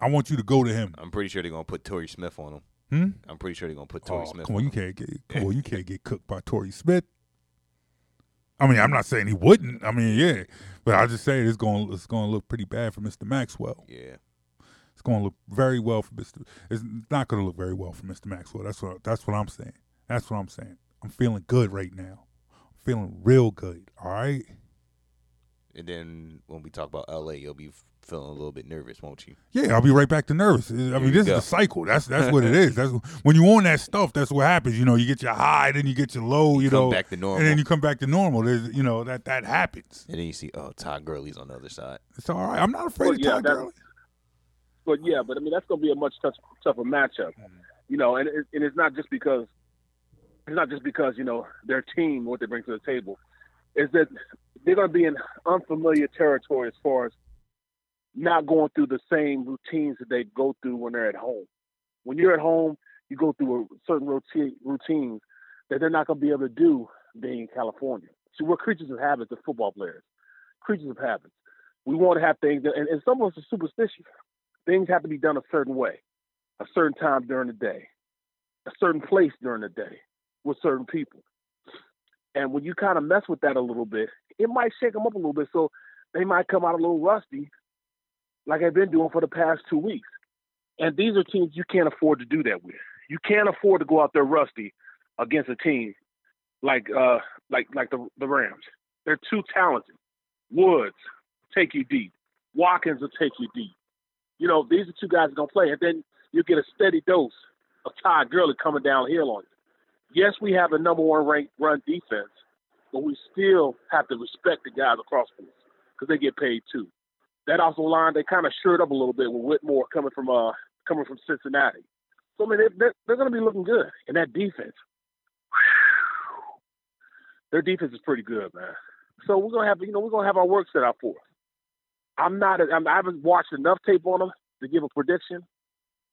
Speaker 2: I want you to go to him.
Speaker 5: I'm pretty sure they're gonna put Torrey Smith on him.
Speaker 2: Hmm?
Speaker 5: I'm pretty sure they're gonna put
Speaker 2: Oh,
Speaker 5: Smith.
Speaker 2: come
Speaker 5: on
Speaker 2: on, you
Speaker 5: him.
Speaker 2: can't get (laughs) come on, you can't get cooked by Torrey Smith. I mean, I'm not saying he wouldn't. I mean, yeah, but I just say it's going it's going to look pretty bad for Mr. Maxwell.
Speaker 5: Yeah.
Speaker 2: It's going to look very well for Mr. It's not going to look very well for Mr. Maxwell. That's what that's what I'm saying. That's what I'm saying. I'm feeling good right now. I'm feeling real good. All right.
Speaker 5: And then when we talk about LA, you'll be feeling a little bit nervous, won't you?
Speaker 2: Yeah, I'll be right back to nervous. I mean,
Speaker 5: you
Speaker 2: this
Speaker 5: go.
Speaker 2: is the cycle. That's that's (laughs) what it is. That's when you own that stuff. That's what happens. You know, you get your high, then you get your low. You,
Speaker 5: come
Speaker 2: know,
Speaker 5: back to normal.
Speaker 2: and then you come back to normal. There's, you know, that that happens.
Speaker 5: And then you see, oh, Todd Gurley's on the other side.
Speaker 2: It's all right. I'm not afraid
Speaker 6: Well,
Speaker 2: of
Speaker 6: yeah,
Speaker 2: Todd
Speaker 6: that-
Speaker 2: Gurley.
Speaker 6: But yeah, but I mean that's going to be a much tough, tougher matchup, mm-hmm. you know. And it, and it's not just because it's not just because you know their team what they bring to the table, is that they're going to be in unfamiliar territory as far as not going through the same routines that they go through when they're at home. When you're at home, you go through a certain routine routines that they're not going to be able to do being in California. See, we're creatures of habits as football players, creatures of habits. We want to have things, that, and, and some of us are superstitious things have to be done a certain way, a certain time during the day, a certain place during the day with certain people. And when you kind of mess with that a little bit, it might shake them up a little bit. So they might come out a little rusty, like I've been doing for the past two weeks. And these are teams you can't afford to do that with. You can't afford to go out there rusty against a team like uh like like the the Rams. They're too talented. Woods take you deep. Watkins will take you deep. You know, these are two guys that don't play, and then you get a steady dose of Todd Gurley coming downhill on you. Yes, we have a number one ranked run defense, but we still have to respect the guys across from us because they get paid too. That also line they kind of shored up a little bit with Whitworth coming from uh coming from Cincinnati. So I mean they, they're, they're going to be looking good, and that defense, their defense is pretty good, man. So we're gonna have you know we're gonna have our work set out for us. I'm not. I'm, I haven't watched enough tape on them to give a prediction,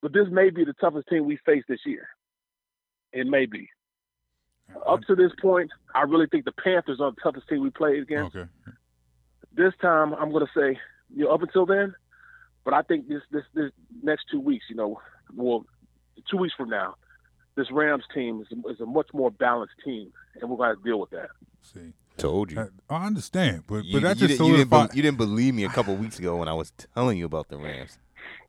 Speaker 6: but this may be the toughest team we face this year. It may be. Up to this point, I really think the Panthers are the toughest team we played against.
Speaker 2: Okay.
Speaker 6: This time, I'm going to say, you know, up until then, but I think this this this next two weeks, you know, well, two weeks from now, this Rams team is a, is a much more balanced team, and we're going to deal with that.
Speaker 2: See,
Speaker 5: Told you.
Speaker 2: I, I understand, but
Speaker 5: You,
Speaker 2: but that
Speaker 5: you
Speaker 2: just
Speaker 5: didn't, you, didn't be- you didn't believe me a couple weeks ago when I was telling you about the Rams.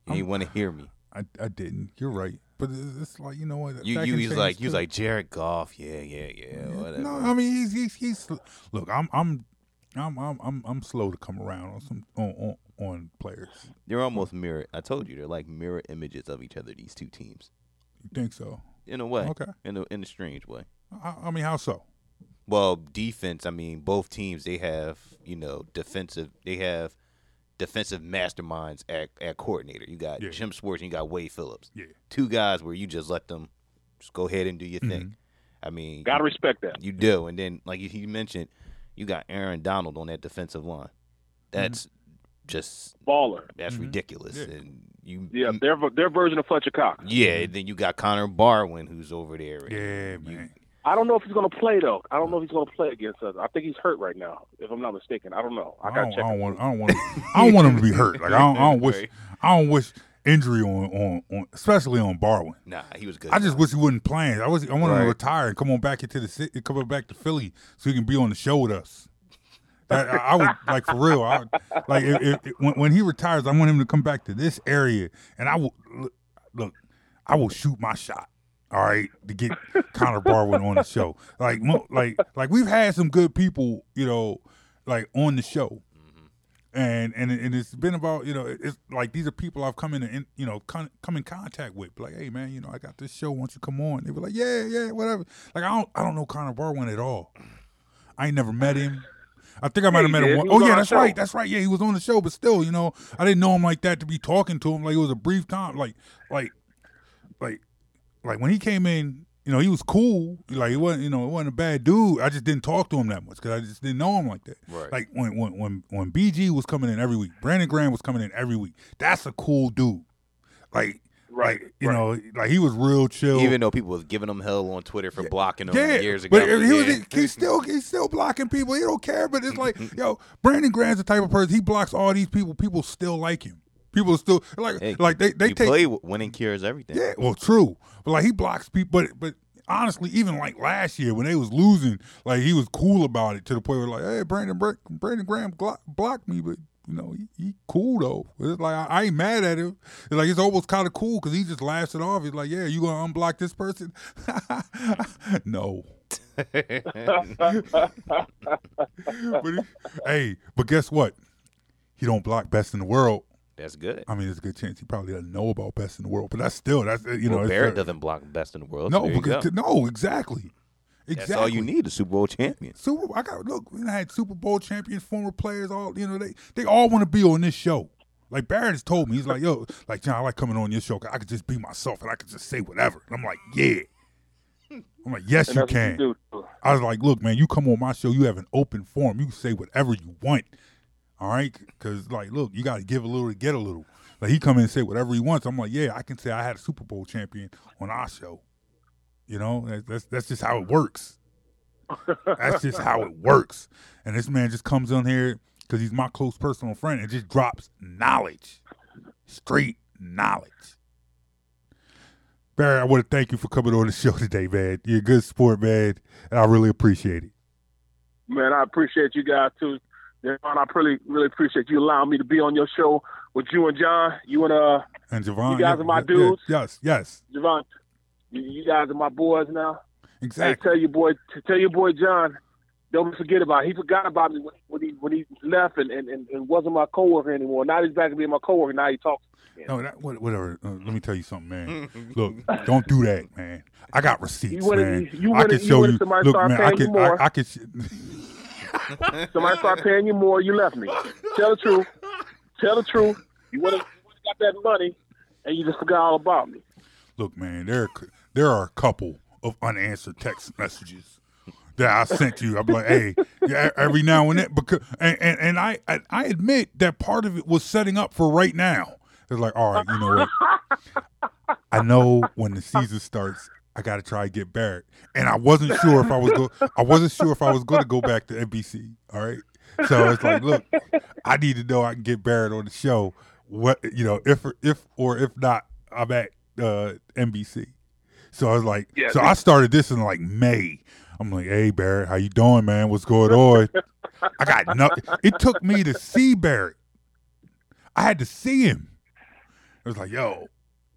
Speaker 5: You didn't want to hear me.
Speaker 2: I, I didn't. You're right, but it's it's like you know what?
Speaker 5: You,
Speaker 2: that
Speaker 5: you
Speaker 2: can
Speaker 5: was
Speaker 2: change,
Speaker 5: like, you was
Speaker 2: too.
Speaker 5: like Jared Goff. Yeah, yeah, yeah. Whatever.
Speaker 2: No, I mean he's he's, he's look. I'm I'm I'm I'm I'm I'm slow to come around on some on on, on players.
Speaker 5: They're almost mirror. I told you they're like mirror images of each other. These two teams,
Speaker 2: You think so?
Speaker 5: in a way.
Speaker 2: Okay.
Speaker 5: In a in a strange way.
Speaker 2: I, I mean, how so?
Speaker 5: Well, defense. I mean, both teams they have you know defensive. They have defensive masterminds at, at coordinator. You got
Speaker 2: Yeah.
Speaker 5: Jim Schwartz and you got Wade Phillips.
Speaker 2: Yeah.
Speaker 5: Two guys where you just let them just go ahead and do your
Speaker 2: Mm-hmm.
Speaker 5: thing. I mean,
Speaker 6: Got to respect that.
Speaker 5: You do, and then like you mentioned, you got Aaron Donald on that defensive line. That's just
Speaker 6: Baller.
Speaker 5: that's
Speaker 2: Mhm.
Speaker 5: ridiculous.
Speaker 2: Yeah.
Speaker 5: And you,
Speaker 6: Yeah, their their version of Fletcher Cox.
Speaker 5: yeah. and Then you got Connor Barwin who's over there. and
Speaker 2: Yeah,
Speaker 5: you-
Speaker 2: man.
Speaker 6: I don't know if he's going to play though. I don't know if he's going to play against us. I think he's hurt right now, if I'm not mistaken. I don't know. I
Speaker 2: I
Speaker 6: got to
Speaker 2: don't,
Speaker 6: check.
Speaker 2: I don't want. I don't want. (laughs) I don't want him to be hurt. Like I don't. I don't wish. I don't wish injury on on, on especially on Barwin.
Speaker 5: Nah, he was good.
Speaker 2: I just wish he wouldn't play. I was. I want him to retire and come on back into the city. Come on back to Philly so he can be on the show with us. That, I, I would like for real. I would, like if, if, if- when, when he retires, I want him to come back to this area, and I will look. look I will shoot my shot. All right, to get Connor Barwin on the show. Like, like, like we've had some good people, you know, like on the show, and and and it's been about you know it's like these are people I've come in and you know con- come in contact with. Like, hey man, you know I got this show. Once you come on, they were like, yeah, yeah, whatever. Like I don't I don't know Connor Barwin at all. I ain't never met him. I think I might
Speaker 6: Yeah,
Speaker 2: have met
Speaker 6: he
Speaker 2: him. One. Oh yeah, that's
Speaker 6: show.
Speaker 2: right. That's right. Yeah, he was on the show, but still, you know, I didn't know him like that to be talking to him. Like it was a brief time. Like like like like when he came in, you know, he was cool. Like he wasn't, you know, he wasn't a bad dude. I just didn't talk to him that much because I just didn't know him like that.
Speaker 5: Right.
Speaker 2: Like when when when when BG was coming in every week, Brandon Graham was coming in every week. That's a cool dude. Like
Speaker 6: Right,
Speaker 2: like you
Speaker 6: right.
Speaker 2: know, like he was real chill.
Speaker 5: Even though people was giving him hell on Twitter for blocking him
Speaker 2: yeah,
Speaker 5: years ago.
Speaker 2: but he was
Speaker 5: yeah.
Speaker 2: he's still he's still blocking people. He don't care, but it's like (laughs) yo, Brandon Graham's the type of person he blocks all these people. People still like him. People are still like
Speaker 5: Hey,
Speaker 2: like they they take
Speaker 5: play winning cures everything.
Speaker 2: yeah, well, true, but like he blocks people, but but honestly, even like last year when they was losing, like he was cool about it to the point where like, hey, Brandon Bra- Brandon Graham blocked me, but you know he, he cool though. It's like I, I ain't mad at him. It's like it's almost kind of cool because he just laughs it off. He's like, yeah, you gonna unblock this person? (laughs) no. (laughs) (laughs) but he, hey, but guess what? He don't block best in the world.
Speaker 5: That's good.
Speaker 2: I mean, there's a good chance he probably doesn't know about best in the world, but that's still that's you know
Speaker 5: well,
Speaker 2: it's
Speaker 5: Barrett
Speaker 2: uh,
Speaker 5: doesn't block best in the world.
Speaker 2: no
Speaker 5: so
Speaker 2: because no exactly exactly
Speaker 5: That's all you need, a Super Bowl champion.
Speaker 2: Super, I got look. We had Super Bowl champions, former players. All you know, they they all want to be on this show. Like Barrett has told me, he's like, yo, like John, I like coming on your show. 'cause I could just be myself and I could just say whatever. And I'm like, yeah. I'm like, yes, you can.
Speaker 6: you.
Speaker 2: I was like, look, man, you come on my show, you have an open forum. You can say whatever you want. All right? Because, like, look, you got to give a little to get a little. Like, he come in and say whatever he wants. I'm like, yeah, I can say I had a Super Bowl champion on our show. You know, that- that's, that's just how it works. That's just how it works. And this man just comes on here because he's my close personal friend and just drops knowledge, straight knowledge. Barry, I want to thank you for coming on the show today, man. You're a good sport, man, and I really appreciate it.
Speaker 6: Man, I appreciate you guys too. John, I really, really appreciate you allowing me to be on your show with you and John. You and uh,
Speaker 2: And Javon,
Speaker 6: You guys
Speaker 2: yeah,
Speaker 6: are my
Speaker 2: yeah,
Speaker 6: dudes.
Speaker 2: Yes, yes,
Speaker 6: Javon, you, guys are my boys now. Hey,
Speaker 2: exactly.
Speaker 6: tell your boy, tell your boy John, don't forget about. It. He forgot about me when, when he when he left and, and, and, wasn't my coworker anymore. Now he's back to being my coworker. Now he talks.
Speaker 2: No, that, whatever. Uh, let me tell you something, man. Look, don't do that, man. I got (laughs) receipts,
Speaker 6: You
Speaker 2: man.
Speaker 6: you
Speaker 2: I can show you. Look, man, I can. I, I can. (laughs) (laughs)
Speaker 6: Somebody start paying you more. You left me. Tell the truth. Tell the truth. You would have got that money, and you just forgot all about me.
Speaker 2: Look, man, there there are a couple of unanswered text messages that I sent you. I'm like, hey, every now and then, because and, and, and I, I I admit that part of it was setting up for right now. It's like, all right, you know what? I know when the season starts, I got to try to get Barrett, and I wasn't sure if I was go. I wasn't sure if I was going to go back to NBC. All right, so it's like, look, I need to know I can get Barrett on the show. What you know, if if or if not, I'm at uh, NBC. So I was like,
Speaker 6: Yeah,
Speaker 2: so I started this in like May. I'm like, hey Barrett, how you doing, man? What's going on? I got nothing. It took me to see Barrett. I had to see him. It was like, yo,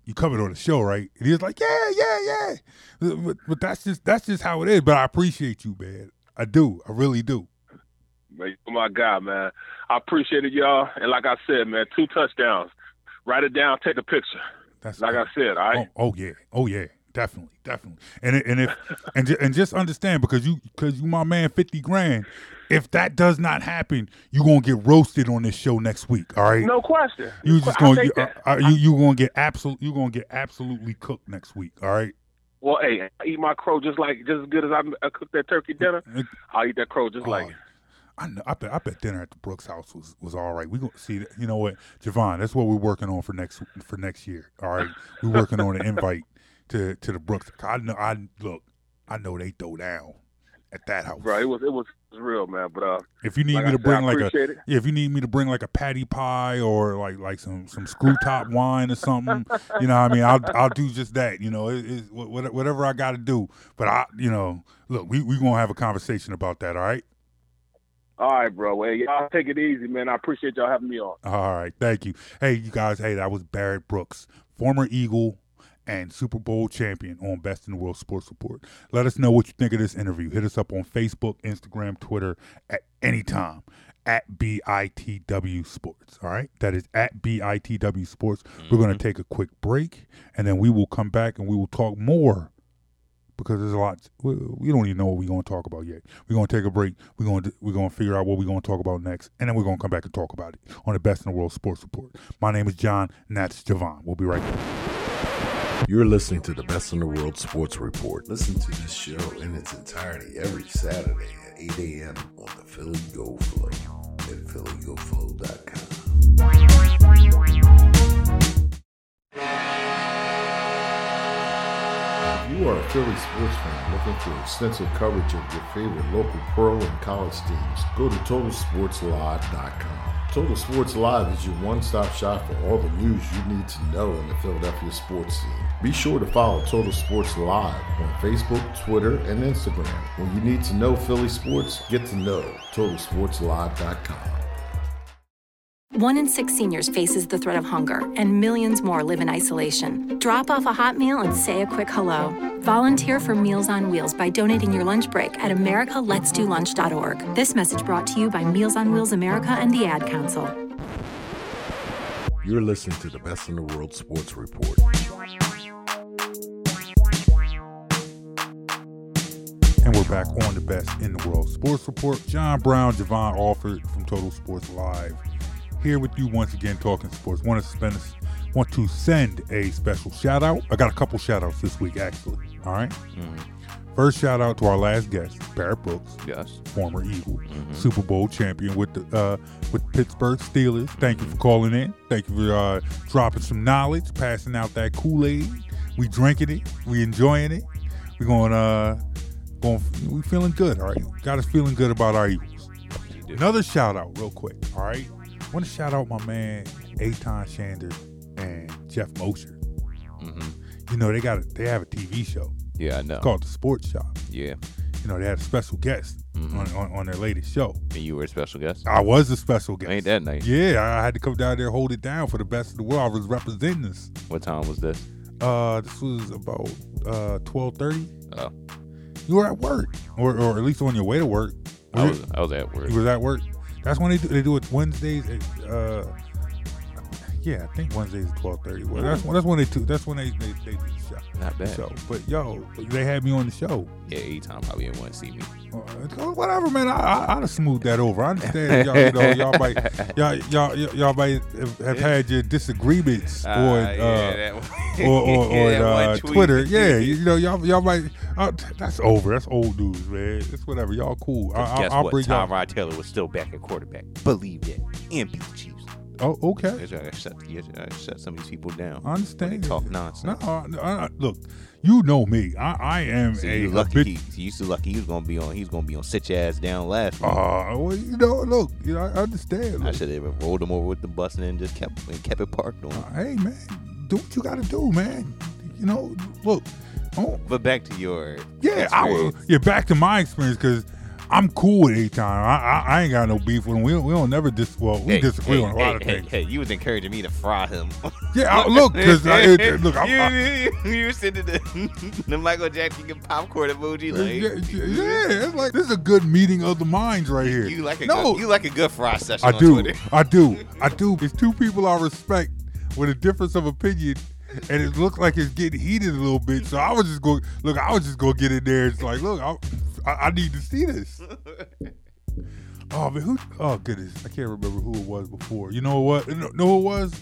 Speaker 2: you coming on the show, right? And he was like, yeah, yeah, yeah. But, but that's just that's just how it is. But I appreciate you, man. I do. I really do.
Speaker 6: Man, you're my God, man. I appreciate it, y'all. And like I said, man, two touchdowns. Write it down. Take a picture.
Speaker 2: That's
Speaker 6: Like I said, all right.
Speaker 2: Oh, oh yeah, oh yeah, definitely, definitely. And and if and ju- and just understand because you because you my man fifty grand. If that does not happen, you gonna get roasted on this show next week. All right.
Speaker 6: No question.
Speaker 2: You just gonna you, uh, uh, you you gonna get absolute you gonna get absolutely cooked next week. All right.
Speaker 6: Well, hey, I eat my crow just like just as good as I, I cook that turkey dinner. I'll eat that crow just like
Speaker 2: oh,
Speaker 6: it.
Speaker 2: I know. I bet. I bet dinner at the Brooks house was, was all right. We gonna see. You know what, Javon? That's what we're working on for next for next year. All right. We're working on an invite to to the Brooks. I know. I look. I know they throw down at that house.
Speaker 6: Bro, it was it was, it real, man. But uh,
Speaker 2: If you need
Speaker 6: like
Speaker 2: me to
Speaker 6: said,
Speaker 2: bring like a
Speaker 6: it.
Speaker 2: if you need me to bring like a patty pie or like like some some screw top (laughs) wine or something, you know, what I mean, I'll I'll do just that. You know, it, wha- whatever I got to do. But I, you know, look, we we gonna have a conversation about that. All right.
Speaker 6: All right, bro. Well, y'all take it easy, man. I appreciate y'all having me on.
Speaker 2: All right, thank you. Hey, you guys. Hey, that was Barrett Brooks, former Eagle and Super Bowl champion on Best in the World Sports Report. Let us know what you think of this interview. Hit us up on Facebook, Instagram, Twitter at any time at BITW Sports. All right, that is at BITW Sports. We're going to mm-hmm. take a quick break, and then we will come back and we will talk more because there's a lot. We, we don't even know what we're going to talk about yet. We're going to take a break. We're going to we're going to figure out what we're going to talk about next, and then we're going to come back and talk about it on the Best in the World Sports Report. My name is John, and that's Javon. We'll be right back.
Speaker 1: You're listening to the Best in the World Sports Report. Listen to this show in its entirety every Saturday at 8 a.m. on the Philly Go Flow at phillygoflow.com. you are a Philly sports fan looking for extensive coverage of your favorite local pro and college teams? Go to TotalSportsLive.com. Total Sports Live is your one stop shop for all the news you need to know in the Philadelphia sports scene. Be sure to follow Total Sports Live on Facebook, Twitter, and Instagram. When you need to know Philly sports, get to know TotalSportsLive.com.
Speaker 7: One in six seniors faces the threat of hunger, and millions more live in isolation. Drop off a hot meal and say a quick hello. Volunteer for Meals on Wheels by donating your lunch break at americaletsdolunch.org. This message brought to you by Meals on Wheels America and the Ad Council.
Speaker 1: You're listening to the Best in the World Sports Report.
Speaker 2: And we're back on the best in the world sports report. John Brown, Javon Alford from Total Sports Live, here with you once again talking sports. Want to spend want to send a special shout out. I got a couple shout outs this week actually. All right? First shout out to our last guest, Barrett Brooks,
Speaker 5: Yes.
Speaker 2: former Eagle, Super Bowl champion with the uh, with Pittsburgh Steelers. Thank you for calling in. Thank you for uh, dropping some knowledge, passing out that Kool Aid. We drinking it. We enjoying it. We going uh going. We feeling good. All right, got us feeling good about our Eagles. Another shout out, real quick. All right, want to shout out my man Aton Shander and Jeff Mosher.
Speaker 5: hmm
Speaker 2: You know they got a, they have a TV show
Speaker 5: Yeah, I know.
Speaker 2: called The Sports Shop.
Speaker 5: Yeah.
Speaker 2: You know they had a special guest
Speaker 5: Mhm.
Speaker 2: on, on on their latest show.
Speaker 5: And you were a special guest?
Speaker 2: I was a special guest.
Speaker 5: Ain't that nice?
Speaker 2: Yeah, I had to come down there hold it down for the best of the world. I was representing us.
Speaker 5: What time was this?
Speaker 2: Uh, this was about uh twelve thirty.
Speaker 5: Oh.
Speaker 2: You were at work, or or at least on your way to work.
Speaker 5: I
Speaker 2: Was
Speaker 5: was, I was at work.
Speaker 2: You was at work. That's when they do. They do it Wednesdays. Uh, yeah, I think Wednesdays at twelve thirty. Well, that's when that's when they do. That's when they they, they do the show.
Speaker 5: Not bad.
Speaker 2: So, but yo, they had me on the show.
Speaker 5: Yeah, time probably didn't want to see me.
Speaker 2: Uh, whatever, man. I, I, I'd have smoothed that over. I understand, y'all, you know, y'all might, (laughs) y'all, y'all, y'all, y'all might have, have had your disagreements
Speaker 5: Ah,
Speaker 2: on,
Speaker 5: yeah,
Speaker 2: uh, (laughs) or, or, (laughs) or uh. Twitter. Yeah, you know, y'all, y'all might. Uh, that's over. That's old news, man. It's whatever. Y'all cool. I, I,
Speaker 5: Guess
Speaker 2: I'll
Speaker 5: what?
Speaker 2: bring y'all.
Speaker 5: Tyrod Taylor was still back at quarterback. Believe that. And beat the Chiefs.
Speaker 2: Oh, okay.
Speaker 5: I gotta shut, you gotta shut some of these people down.
Speaker 2: I understand.
Speaker 5: They talk nonsense.
Speaker 2: no, uh, look, you know me. I, I am a
Speaker 5: you lucky.
Speaker 2: habit-
Speaker 5: He, you so lucky. He was gonna be on. He's gonna be on. Sit your ass down last week.
Speaker 2: Uh, well, you know, look, you know, I understand.
Speaker 5: I should have rolled him over with the bus and then just kept and kept it parked on.
Speaker 2: uh, hey, man, do what you got to do, man. You know, look. Oh,
Speaker 5: But back to your
Speaker 2: Yeah, I was,
Speaker 5: experience.
Speaker 2: yeah. Back to my experience because I'm cool with A time. I, I I ain't got no beef with him. We don't, we don't never dis. Well, we
Speaker 5: Hey,
Speaker 2: disagree
Speaker 5: hey,
Speaker 2: on a
Speaker 5: hey,
Speaker 2: lot of things.
Speaker 5: Hey, you was encouraging me to fry him. (laughs)
Speaker 2: Yeah, I, look, because look, I,
Speaker 5: you,
Speaker 2: I,
Speaker 5: you, (laughs) you were sending the, (laughs) the Michael Jackson popcorn emoji like
Speaker 2: yeah, yeah, it's like this is a good meeting of the minds right here.
Speaker 5: you like a
Speaker 2: no,
Speaker 5: good, you like a good fry session
Speaker 2: I do,
Speaker 5: Twitter.
Speaker 2: I do, I do. It's two people I respect with a difference of opinion. And it looks like it's getting heated a little bit, so I was just going. Look, I was just going to get in there. It's like, look, I, I, I need to see this. (laughs) Oh man, who? Oh goodness, I can't remember who it was before. You know what? No, no it was,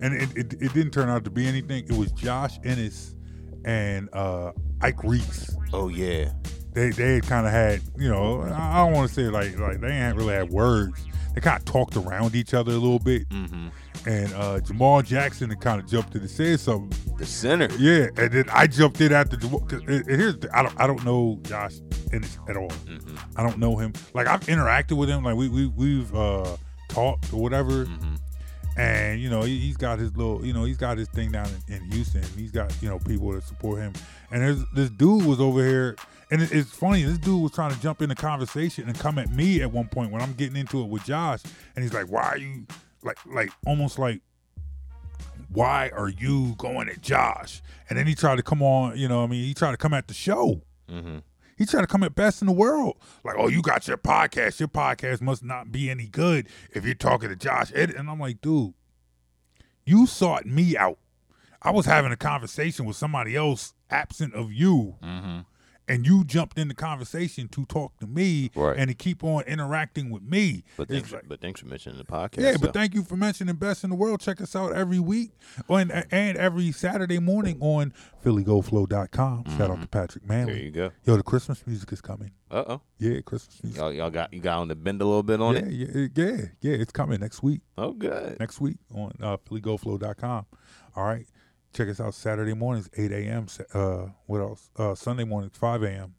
Speaker 2: and it, it, it didn't turn out to be anything. It was Josh Ennis and uh, Ike Reese.
Speaker 5: Oh yeah,
Speaker 2: They they kind of had you know I I don't want to say like like they ain't really had words. They kind of talked around each other a little bit,
Speaker 5: mm-hmm.
Speaker 2: And uh, Jamal Jackson kind of jumped in and said something.
Speaker 5: the center.
Speaker 2: Yeah, and then I jumped in after Jamal. 'cause- And and here's the, I don't I don't know Josh Ennis at all.
Speaker 5: Mm-hmm.
Speaker 2: I don't know him. Like I've interacted with him. Like we we we've uh, talked or whatever.
Speaker 5: Mm-hmm.
Speaker 2: And you know he, he's got his little you know he's got his thing down in, in Houston. He's got you know people that support him. And there's this dude was over here. And it, it's funny. This dude was trying to jump in the conversation and come at me at one point when I'm getting into it with Josh. And he's like, "Why are you like like almost like." Why are you going at Josh? And then he tried to come on, you know, I mean, he tried to come at the show.
Speaker 5: Mm-hmm.
Speaker 2: He tried to come at best in the world. Like, oh, you got your podcast. Your podcast must not be any good if you're talking to Josh And I'm like, dude, you sought me out. I was having a conversation with somebody else absent of you,
Speaker 5: Mm-hmm.
Speaker 2: And you jumped in the conversation to talk to me
Speaker 5: Right.
Speaker 2: and to keep on interacting with me.
Speaker 5: But thanks,
Speaker 2: like-
Speaker 5: but thanks for mentioning the podcast.
Speaker 2: yeah,
Speaker 5: so.
Speaker 2: but thank you for mentioning Best in the World. Check us out every week and, and every Saturday morning on PhillyGoFlow.com. Shout out to Patrick
Speaker 5: Mm-hmm. there
Speaker 2: Manley.
Speaker 5: you go.
Speaker 2: Yo, the Christmas music is coming.
Speaker 5: Uh oh,
Speaker 2: Yeah, Christmas music.
Speaker 5: y'all, y'all got you got on the bend a little bit on
Speaker 2: yeah,
Speaker 5: it.
Speaker 2: yeah, yeah, yeah. It's coming next week.
Speaker 5: Oh, good.
Speaker 2: Next week on uh, PhillyGoFlow.com. All right. Check us out Saturday mornings, 8 a.m. Uh, what else? Uh, Sunday mornings, 5 a.m.